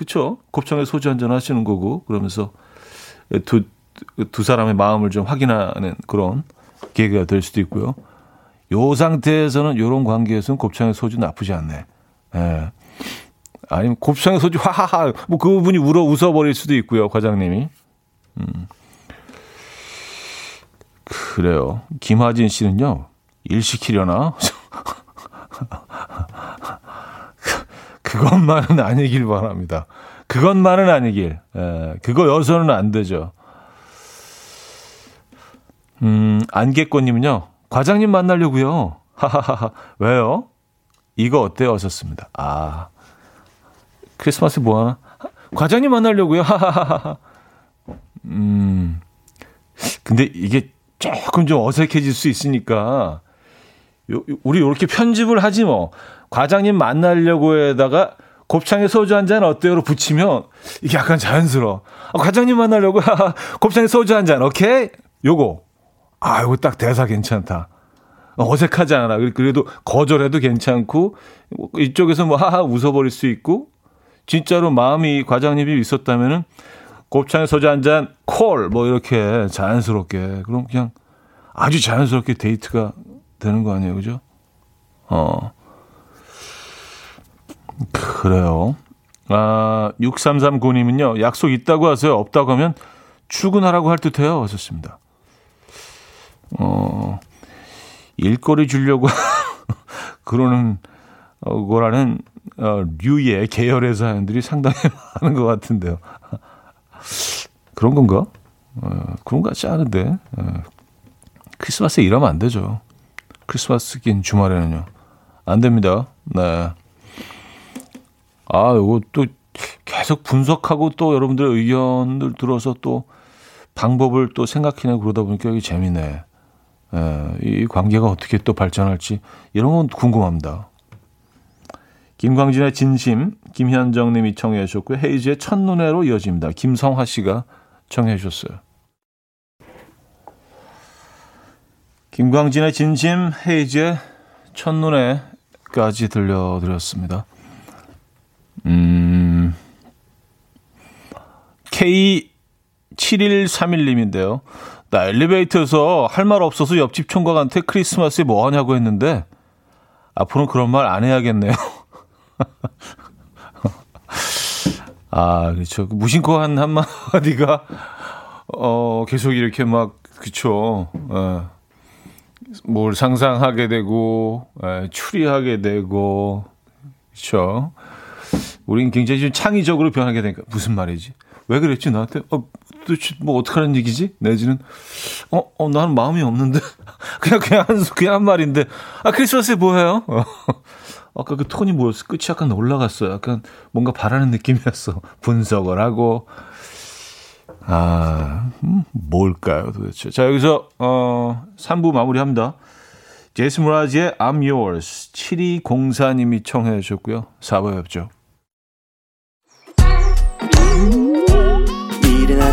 그쵸. 곱창에 소주 한 잔 하시는 거고, 그러면서 두, 두 사람의 마음을 좀 확인하는 그런 계기가 될 수도 있고요. 요 상태에서는 요런 관계에서는 곱창의 소주 나쁘지 않네. 예. 아니면 곱창의 소주 하하하 뭐 그분이 울어 웃어버릴 수도 있고요 과장님이. 음. 그래요. 김하진 씨는요 일 시키려나? 그것만은 아니길 바랍니다. 그것만은 아니길. 예, 그거 여서는 안 되죠. 음, 안개꽃님은요, 과장님 만나려고요. 하하하하. 왜요? 이거 어때요? 하셨습니다. 아. 크리스마스 뭐 하나? 과장님 만나려고요. 하하하하. 음. 근데 이게 조금 좀 어색해질 수 있으니까 요, 우리 이렇게 편집을 하지 뭐. 과장님 만나려고 해다가 곱창에 소주 한 잔 어때요로 붙이면 이게 약간 자연스러워. 아, 과장님 만나려고 (laughs) 곱창에 소주 한 잔. 오케이? 요거. 아, 이거 딱 대사 괜찮다. 어색하지 않아. 그래도 거절해도 괜찮고, 이쪽에서 뭐 하하 웃어버릴 수 있고, 진짜로 마음이 과장님이 있었다면은, 곱창에 소주 한 잔, 콜! 뭐 이렇게 자연스럽게. 그럼 그냥 아주 자연스럽게 데이트가 되는 거 아니에요. 그죠? 어. 그래요. 아, 6339님은요, 약속 있다고 하세요. 없다고 하면 출근하라고 할 듯해요. 하셨습니다. 어, 일거리 주려고 (laughs) 그러는 어, 거라는 어, 류의 계열의 사연들이 상당히 (laughs) 많은 것 같은데요. 그런 건가? 어, 그런 것 같지 않은데. 어, 크리스마스에 일하면 안 되죠. 크리스마스 긴 주말에는요. 안 됩니다. 네. 아, 요거 또 계속 분석하고 또 여러분들의 의견을 들어서 또 방법을 또 생각해내고 그러다 보니까 이게 재미네. 예, 이 관계가 어떻게 또 발전할지 이런 건 궁금합니다. 김광진의 진심, 김현정 님이 청해 주셨고요. 헤이즈의 첫눈에로 이어집니다. 김성화 씨가 청해 주셨어요. 김광진의 진심, 헤이즈의 첫눈에까지 들려드렸습니다. 음, K7131님인데요. 나 엘리베이터에서 할 말 없어서 옆집 총각한테 크리스마스에 뭐 하냐고 했는데 앞으로는 그런 말 안 해야겠네요. (laughs) 아, 그렇죠. 무심코 한 한마디가 어 계속 이렇게 막 그쵸. 어, 뭘 상상하게 되고 에, 추리하게 되고 그렇죠. 우린 굉장히 좀 창의적으로 변하게 되니까 무슨 말이지? 왜 그랬지 나한테? 어, 도대체 뭐 어떡하는 얘기지? 내지는 어, 어 나는 마음이 없는데 (laughs) 그냥 그냥 한 그냥 한 말인데 아 크리스마스에 뭐 해요? 어. (laughs) 아까 그 톤이 뭐였어? 끝이 약간 올라갔어. 약간 뭔가 바라는 느낌이었어. (laughs) 분석을 하고 아 음, 뭘까요 도대체? 자 여기서 어 3부 마무리합니다. 제이슨 무라지의 I'm Yours 7204님이 청해 주셨고요. 4부에 뵙죠.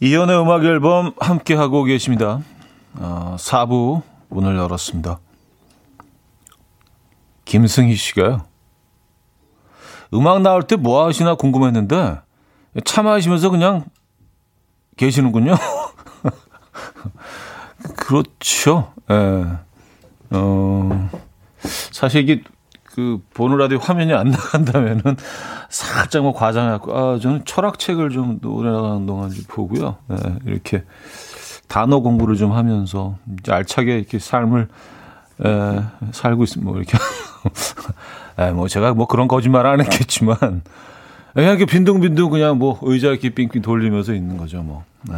이연의 음악 앨범 함께 하고 계십니다. 어, 4부 문을 열었습니다. 김승희 씨가요. 음악 나올 때 뭐 하시나 궁금했는데 차 마시면서 그냥 계시는군요. (laughs) 그렇죠. 예. 어, 사실 이게 그 보는 라디오 화면이 안 나간다면은 살짝 뭐 과장해갖고 아 저는 철학책을 좀 노래 나가는 동안 보고요. 네, 이렇게 단어 공부를 좀 하면서 이제 알차게 이렇게 삶을 에, 살고 있습니다. 뭐 이렇게 (laughs) 에, 뭐 제가 뭐 그런 거짓말 안 했겠지만 그냥 이렇게 빈둥빈둥 그냥 뭐 의자 이렇게 빙빙 돌리면서 있는 거죠. 뭐. 네.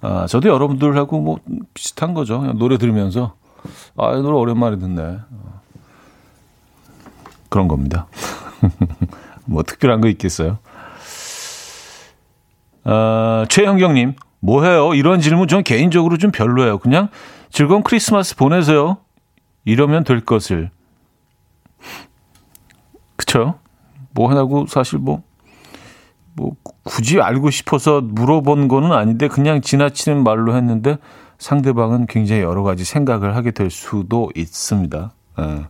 아, 저도 여러분들하고 뭐 비슷한 거죠. 그냥 노래 들으면서 아, 이 노래 오랜만에 듣네. 그런 겁니다. (laughs) 뭐 특별한 거 있겠어요? 어, 최형경님, 뭐해요? 이런 질문 전 개인적으로 좀 별로예요. 그냥 즐거운 크리스마스 보내세요. 이러면 될 것을. 그쵸? 뭐 하냐고 사실 뭐, 뭐, 굳이 알고 싶어서 물어본 거는 아닌데 그냥 지나치는 말로 했는데 상대방은 굉장히 여러 가지 생각을 하게 될 수도 있습니다. 예.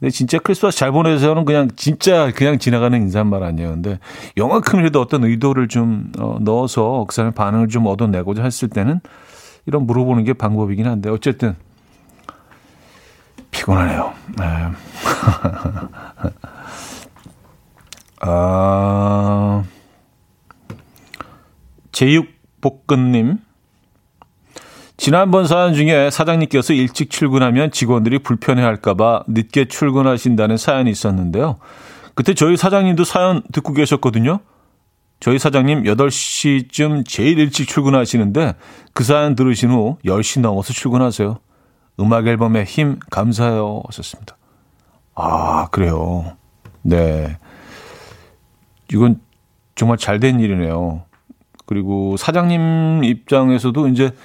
근데 진짜 크리스마스 잘 보내세요는 그냥 진짜 그냥 지나가는 인사말 아니에요. 근데 영화큼이라도 어떤 의도를 좀 어, 넣어서 그 사람의 반응을 좀 얻어내고자 했을 때는 이런 물어보는 게 방법이긴 한데 어쨌든 피곤하네요. 네. (laughs) 아, 제육볶음님 지난번 사연 중에 사장님께서 일찍 출근하면 직원들이 불편해할까봐 늦게 출근하신다는 사연이 있었는데요. 그때 저희 사장님도 사연 듣고 계셨거든요. 저희 사장님 8시쯤 제일 일찍 출근하시는데 그 사연 들으신 후 10시 넘어서 출근하세요. 음악 앨범에 힘 감사해요. 하셨습니다. 아, 그래요. 네. 이건 정말 잘 된 일이네요. 그리고 사장님 입장에서도 이제 그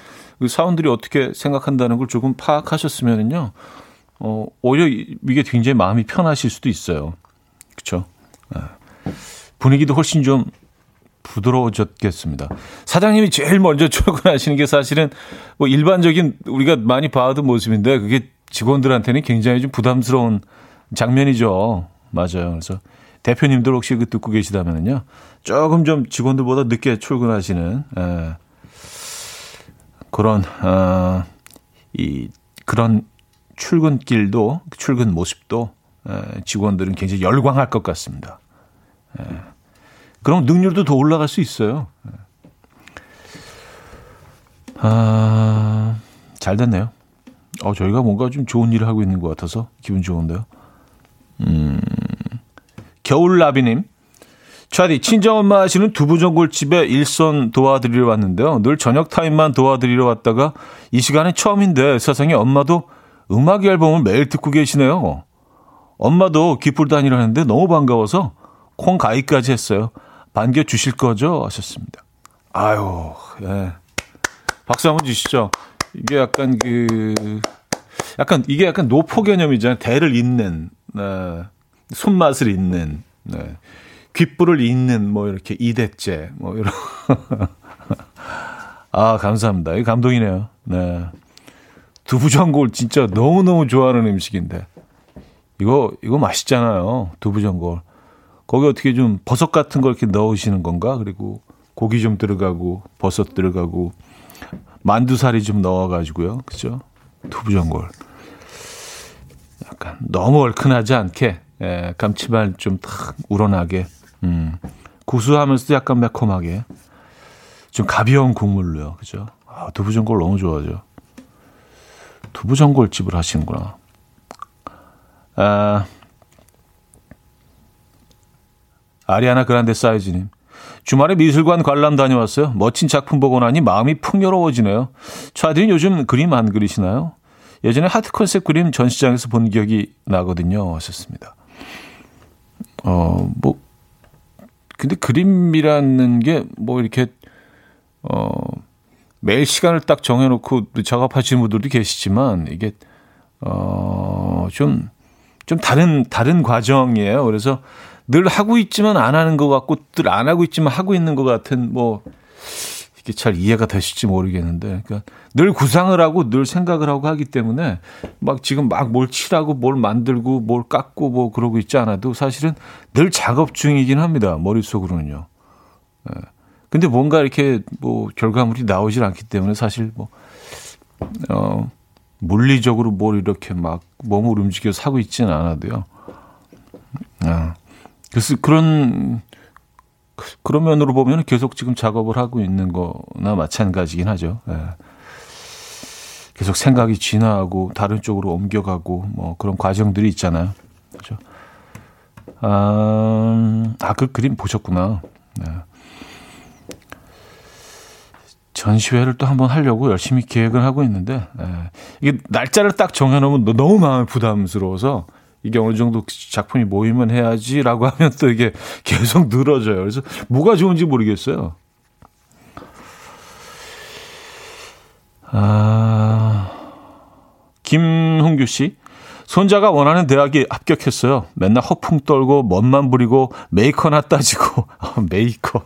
사원들이 어떻게 생각한다는 걸 조금 파악하셨으면은요, 어, 오히려 이게 굉장히 마음이 편하실 수도 있어요. 그쵸? 네. 분위기도 훨씬 좀 부드러워졌겠습니다. 사장님이 제일 먼저 (laughs) 출근하시는 게 사실은 뭐 일반적인 우리가 많이 봐왔던 모습인데 그게 직원들한테는 굉장히 좀 부담스러운 장면이죠. 맞아요. 그래서 대표님들 혹시 그 듣고 계시다면요. 조금 좀 직원들보다 늦게 출근하시는, 에, 그런 어, 이 그런 출근길도 출근 모습도 에, 직원들은 굉장히 열광할 것 같습니다. 에, 그럼 능률도 더 올라갈 수 있어요. 아, 잘 됐네요. 어, 저희가 뭔가 좀 좋은 일을 하고 있는 것 같아서 기분 좋은데요. 음, 겨울나비님. 차디, 친정엄마 하시는 두부전골집에 일선 도와드리러 왔는데요. 늘 저녁 타임만 도와드리러 왔다가 이 시간에 처음인데 세상에 엄마도 음악 앨범을 매일 듣고 계시네요. 엄마도 기쁠 다니라는데 너무 반가워서 콩 가위까지 했어요. 반겨 주실 거죠? 하셨습니다. 아유, 예. 박수 한번 주시죠. 이게 약간 그, 약간, 이게 약간 노포 개념이잖아요. 대를 잇는, 네. 손맛을 잇는, 네. 귓불을 잇는 뭐 이렇게 이대째 뭐 이런 (laughs) 아 감사합니다. 이 감동이네요. 네 두부전골 진짜 너무 너무 좋아하는 음식인데 이거 이거 맛있잖아요. 두부전골 거기 어떻게 좀 버섯 같은 걸 이렇게 넣으시는 건가? 그리고 고기 좀 들어가고 버섯 들어가고 만두살이 좀 넣어가지고요. 그죠? 두부전골. 약간 너무 얼큰하지 않게 예, 감칠맛 좀 탁 우러나게 음, 구수하면서도 약간 매콤하게 좀 가벼운 국물로요. 그죠? 아, 두부전골 너무 좋아하죠. 두부전골 집을 하시는구나. 아, 아리아나 그란데 사이즈님. 주말에 미술관 관람 다녀왔어요. 멋진 작품 보고 나니 마음이 풍요로워지네요. 차들이 요즘 그림 안 그리시나요? 예전에 하트 컨셉 그림 전시장에서 본 기억이 나거든요. 하셨습니다. 어, 뭐, 근데 그림이라는 게 뭐 이렇게, 어, 매일 시간을 딱 정해놓고 작업하시는 분들도 계시지만 이게, 어, 좀, 좀 다른, 다른 과정이에요. 그래서 늘 하고 있지만 안 하는 것 같고 늘 안 하고 있지만 하고 있는 것 같은 뭐 이게 잘 이해가 되실지 모르겠는데 그러니까 늘 구상을 하고 늘 생각을 하고 하기 때문에 막 지금 막 뭘 칠하고 뭘 만들고 뭘 깎고 뭐 그러고 있지 않아도 사실은 늘 작업 중이긴 합니다 머릿속으로는요. 예. 근데 뭔가 이렇게 뭐 결과물이 나오질 않기 때문에 사실 뭐 어, 물리적으로 뭘 이렇게 막 몸을 움직여서 하고 있지는 않아도요. 아. 그래서 그런 그런 면으로 보면 계속 지금 작업을 하고 있는 거나 마찬가지긴 하죠. 예. 계속 생각이 진화하고 다른 쪽으로 옮겨가고 뭐 그런 과정들이 있잖아요. 그렇죠? 아, 아, 그 그림 보셨구나. 네. 전시회를 또 한번 하려고 열심히 계획을 하고 있는데 예. 이게 날짜를 딱 정해놓으면 너무 마음이 부담스러워서 이게 어느 정도 작품이 모이면 해야지라고 (laughs) 하면 또 이게 계속 늘어져요. 그래서 뭐가 좋은지 모르겠어요. 아, 김홍규 씨. 손자가 원하는 대학에 합격했어요. 맨날 허풍 떨고 멋만 부리고 메이커나 따지고 (laughs) 메이커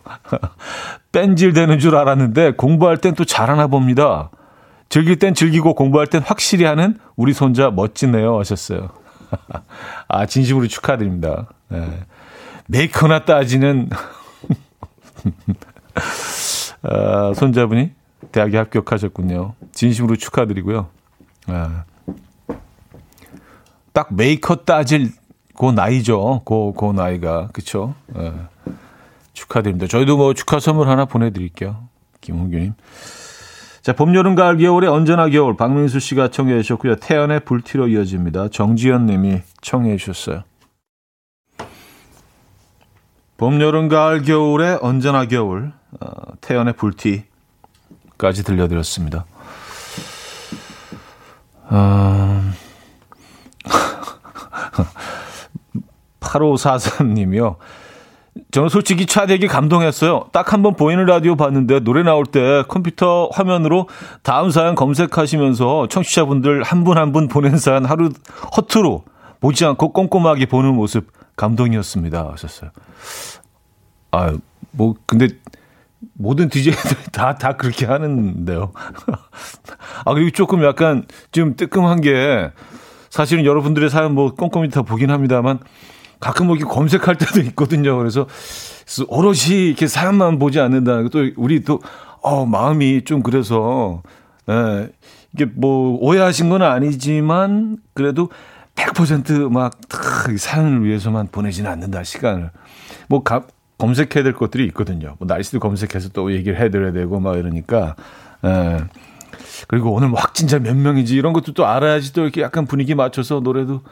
(laughs) 뺀질대는 줄 알았는데 공부할 땐 또 잘하나 봅니다. 즐길 땐 즐기고 공부할 땐 확실히 하는 우리 손자 멋지네요 하셨어요. 아, 진심으로 축하드립니다. 네. 메이커나 따지는 (laughs) 아, 손자분이 대학에 합격하셨군요. 진심으로 축하드리고요. 아, 딱 메이커 따질 그 나이죠. 그, 그 나이가. 그쵸? 아, 축하드립니다. 저희도 뭐 축하 선물 하나 보내드릴게요. 김홍규님. 자, 봄, 여름, 가을, 겨울에 언제나 겨울. 박민수 씨가 청해 주셨고요. 태연의 불티로 이어집니다. 정지현 님이 청해 주셨어요. 봄, 여름, 가을, 겨울에 언제나 겨울. 어, 태연의 불티까지 들려드렸습니다. 어... (laughs) 8543님이요. 저는 솔직히 차대기 감동했어요. 딱 한 번 보이는 라디오 봤는데 노래 나올 때 컴퓨터 화면으로 다음 사연 검색하시면서 청취자분들 한분 한 분 보낸 사연 하루 허투루 보지 않고 꼼꼼하게 보는 모습 감동이었습니다. 하셨어요. 아, 뭐 근데 모든 DJ들이 (laughs) 다, 다 그렇게 하는데요. (laughs) 아, 그리고 조금 약간 좀 뜨끔한 게 사실은 여러분들의 사연 뭐 꼼꼼히 다 보긴 합니다만 가끔 뭐 이렇게 검색할 때도 있거든요. 그래서 오롯이 이렇게 사연만 보지 않는다는 것도 우리 또, 어, 마음이 좀 그래서, 예, 이게 뭐 오해하신 건 아니지만 그래도 100%막 사연을 위해서만 보내지는 않는다, 시간을. 뭐 가, 검색해야 될 것들이 있거든요. 뭐 날씨도 검색해서 또 얘기를 해드려야 되고 막 이러니까, 예. 그리고 오늘 뭐 확진자 몇 명이지 이런 것도 또 알아야지 또 이렇게 약간 분위기 맞춰서 노래도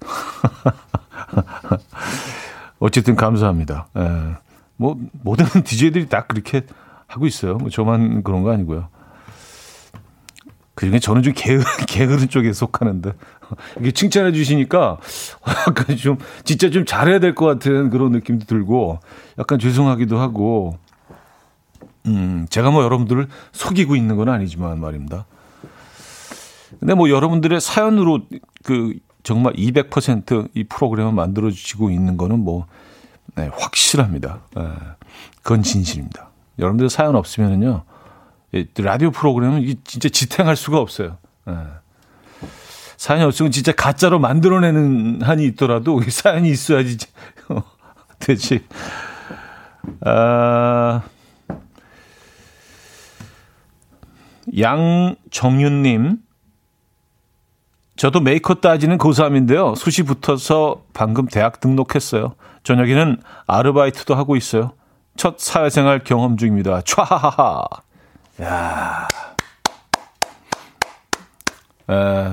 (laughs) (laughs) 어쨌든 감사합니다. 예. 뭐 모든 (laughs) DJ들이 다 그렇게 하고 있어요. 뭐 저만 그런 거 아니고요. 그중에 저는 좀 게으, (laughs) 게으른 쪽에 속하는데 이게 칭찬해 주시니까 약간 좀 진짜 좀 잘해야 될 것 같은 그런 느낌도 들고 약간 죄송하기도 하고 음 제가 뭐 여러분들을 속이고 있는 건 아니지만 말입니다. 근데 뭐 여러분들의 사연으로 그 정말 200%이 프로그램을 만들어지고 있는 거는 뭐, 네, 확실합니다. 네, 그건 진실입니다. 여러분들 사연 없으면은요, 라디오 프로그램은 진짜 지탱할 수가 없어요. 네. 사연이 없으면 진짜 가짜로 만들어내는 한이 있더라도 사연이 있어야지 되지. (laughs) 아, 양정윤님, 저도 메이커 따지는 고3인데요. 수시 붙어서 방금 대학 등록했어요. 저녁에는 아르바이트도 하고 있어요. 첫 사회생활 경험 중입니다. 촤하하하. 야. 에,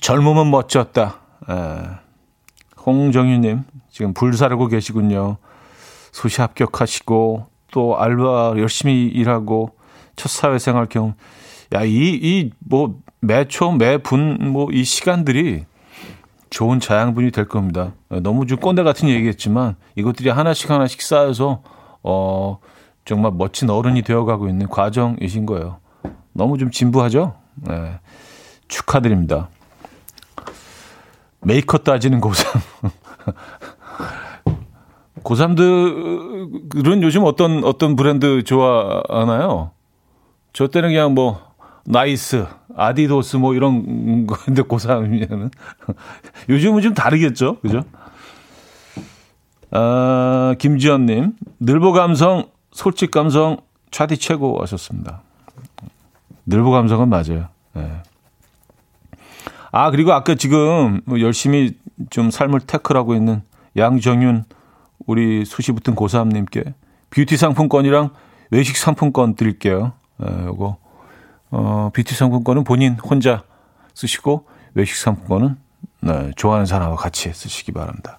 젊음은 멋졌다. 에, 홍정희님, 지금 불사르고 계시군요. 수시 합격하시고, 또 알바 열심히 일하고, 첫 사회생활 경험. 야, 이, 이, 뭐, 매초, 매분, 뭐, 이 시간들이 좋은 자양분이 될 겁니다. 너무 좀 꼰대 같은 얘기겠지만, 이것들이 하나씩 하나씩 쌓여서, 어, 정말 멋진 어른이 되어가고 있는 과정이신 거예요. 너무 좀 진부하죠? 네. 축하드립니다. 메이커 따지는 고3. (laughs) 고3들은 요즘 어떤, 어떤 브랜드 좋아하나요? 저 때는 그냥 뭐, 나이스, 아디도스 뭐 이런 건데 고3이면은. (laughs) 요즘은 좀 다르겠죠? 그죠? 아, 김지연님, 늘보 감성, 솔직 감성, 차디 최고 하셨습니다. 늘보 감성은 맞아요. 네. 아, 그리고 아까 지금 뭐 열심히 좀 삶을 태클하고 있는 양정윤 우리 수시 붙은 고3님께 뷰티 상품권이랑 외식 상품권 드릴게요. 네, 요거, 어, 뷰티 상품권은 본인 혼자 쓰시고 외식 상품권은 네, 좋아하는 사람과 같이 쓰시기 바랍니다.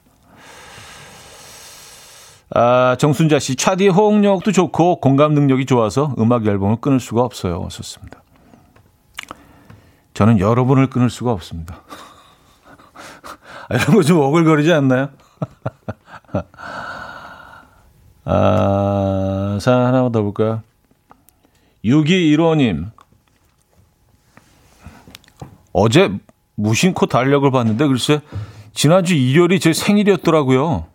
아, 정순자 씨, 차디 호응력도 좋고 공감 능력이 좋아서 음악 앨범을 끊을 수가 없어요. 썼습니다. 저는 여러분을 끊을 수가 없습니다. (laughs) 이런 거 좀 오글거리지 않나요? (laughs) 아, 사연 하나 더 볼까요? 6215님. 어제 무심코 달력을 봤는데 글쎄 지난주 일요일이 제 생일이었더라고요.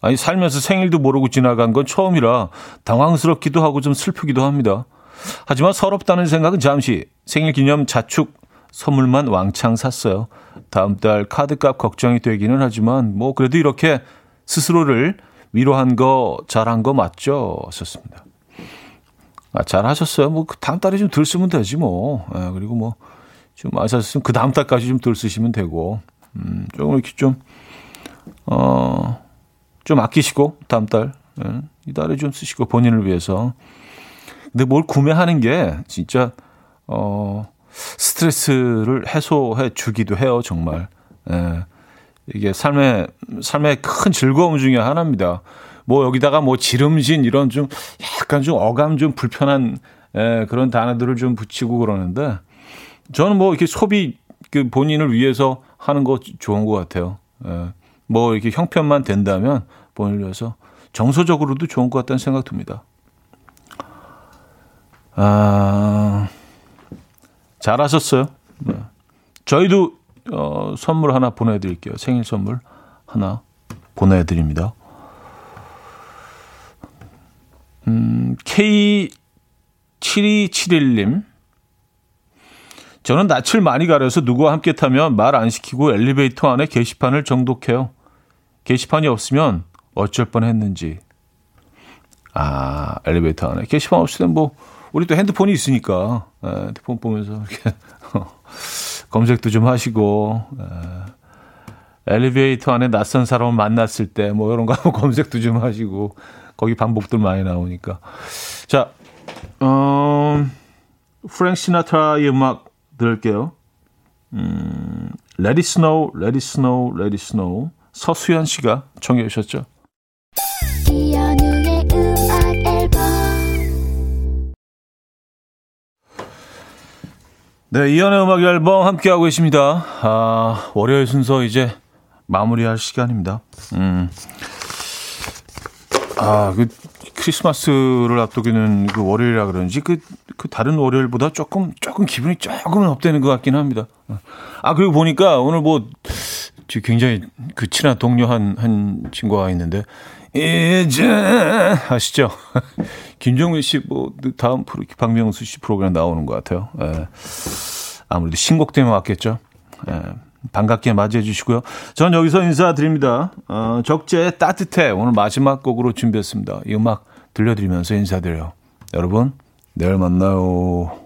아니 살면서 생일도 모르고 지나간 건 처음이라 당황스럽기도 하고 좀 슬프기도 합니다. 하지만 서럽다는 생각은 잠시 생일 기념 자축 선물만 왕창 샀어요. 다음 달 카드값 걱정이 되기는 하지만 뭐 그래도 이렇게 스스로를 위로한 거 잘한 거 맞죠? 썼습니다. 아, 잘하셨어요. 뭐그 다음 달에 좀 덜 쓰면 되지 뭐. 예, 그리고 뭐 좀 아셨으면 그 다음 달까지 좀 덜 쓰시면 되고 음, 조금 이렇게 좀 어, 좀 아끼시고 다음 달 예, 이달에 좀 쓰시고 본인을 위해서. 근데 뭘 구매하는 게 진짜 어 스트레스를 해소해 주기도 해요, 정말. 예. 이게 삶의, 삶의 큰 즐거움 중에 하나입니다. 뭐 여기다가 뭐 지름진 이런 좀 약간 좀 어감 좀 불편한 예, 그런 단어들을 좀 붙이고 그러는데 저는 뭐 이렇게 소비 그 본인을 위해서 하는 거 좋은 것 같아요. 예. 뭐 이렇게 형편만 된다면 본인을 위해서 정서적으로도 좋은 것 같다는 생각 듭니다. 아. 잘하셨어요. 네. 저희도 어, 선물 하나 보내드릴게요. 생일 선물 하나 보내드립니다. 음, K7271님. 저는 낯을 많이 가려서 누구와 함께 타면 말 안 시키고 엘리베이터 안에 게시판을 정독해요. 게시판이 없으면 어쩔 뻔 했는지. 아, 엘리베이터 안에. 게시판 없으면 뭐, 우리 또 핸드폰이 있으니까 에, 예, 핸드폰 보면서 이렇게 (laughs) 검색도 좀 하시고 에, 예, 엘리베이터 안에 낯선 사람을 만났을 때 뭐 이런 거 (laughs) 검색도 좀 하시고 거기 방법들 많이 나오니까 자 음, 프랭 시나트라의 음악 들을게요. 음, Let It Snow, Let It Snow, Let It Snow 서수연 씨가 청해 주셨죠. 네, 이연의 음악 앨범 함께하고 계십니다. 아, 월요일 순서 이제 마무리할 시간입니다. 음. 아, 그, 크리스마스를 앞두기는 그 월요일이라 그런지 그, 그 다른 월요일보다 조금, 조금 기분이 조금은 업되는 것 같긴 합니다. 아, 그리고 보니까 오늘 뭐, 굉장히 그 친한 동료 한, 한 친구가 있는데, 이제, 아시죠? (laughs) 김정민 씨, 뭐, 다음 프로, 박명수 씨 프로그램 나오는 것 같아요. 예. 아무래도 신곡 때문에 왔겠죠. 예. 반갑게 맞이해 주시고요. 전 여기서 인사드립니다. 어, 적재 따뜻해 오늘 마지막 곡으로 준비했습니다. 이 음악 들려드리면서 인사드려요. 여러분 내일 만나요.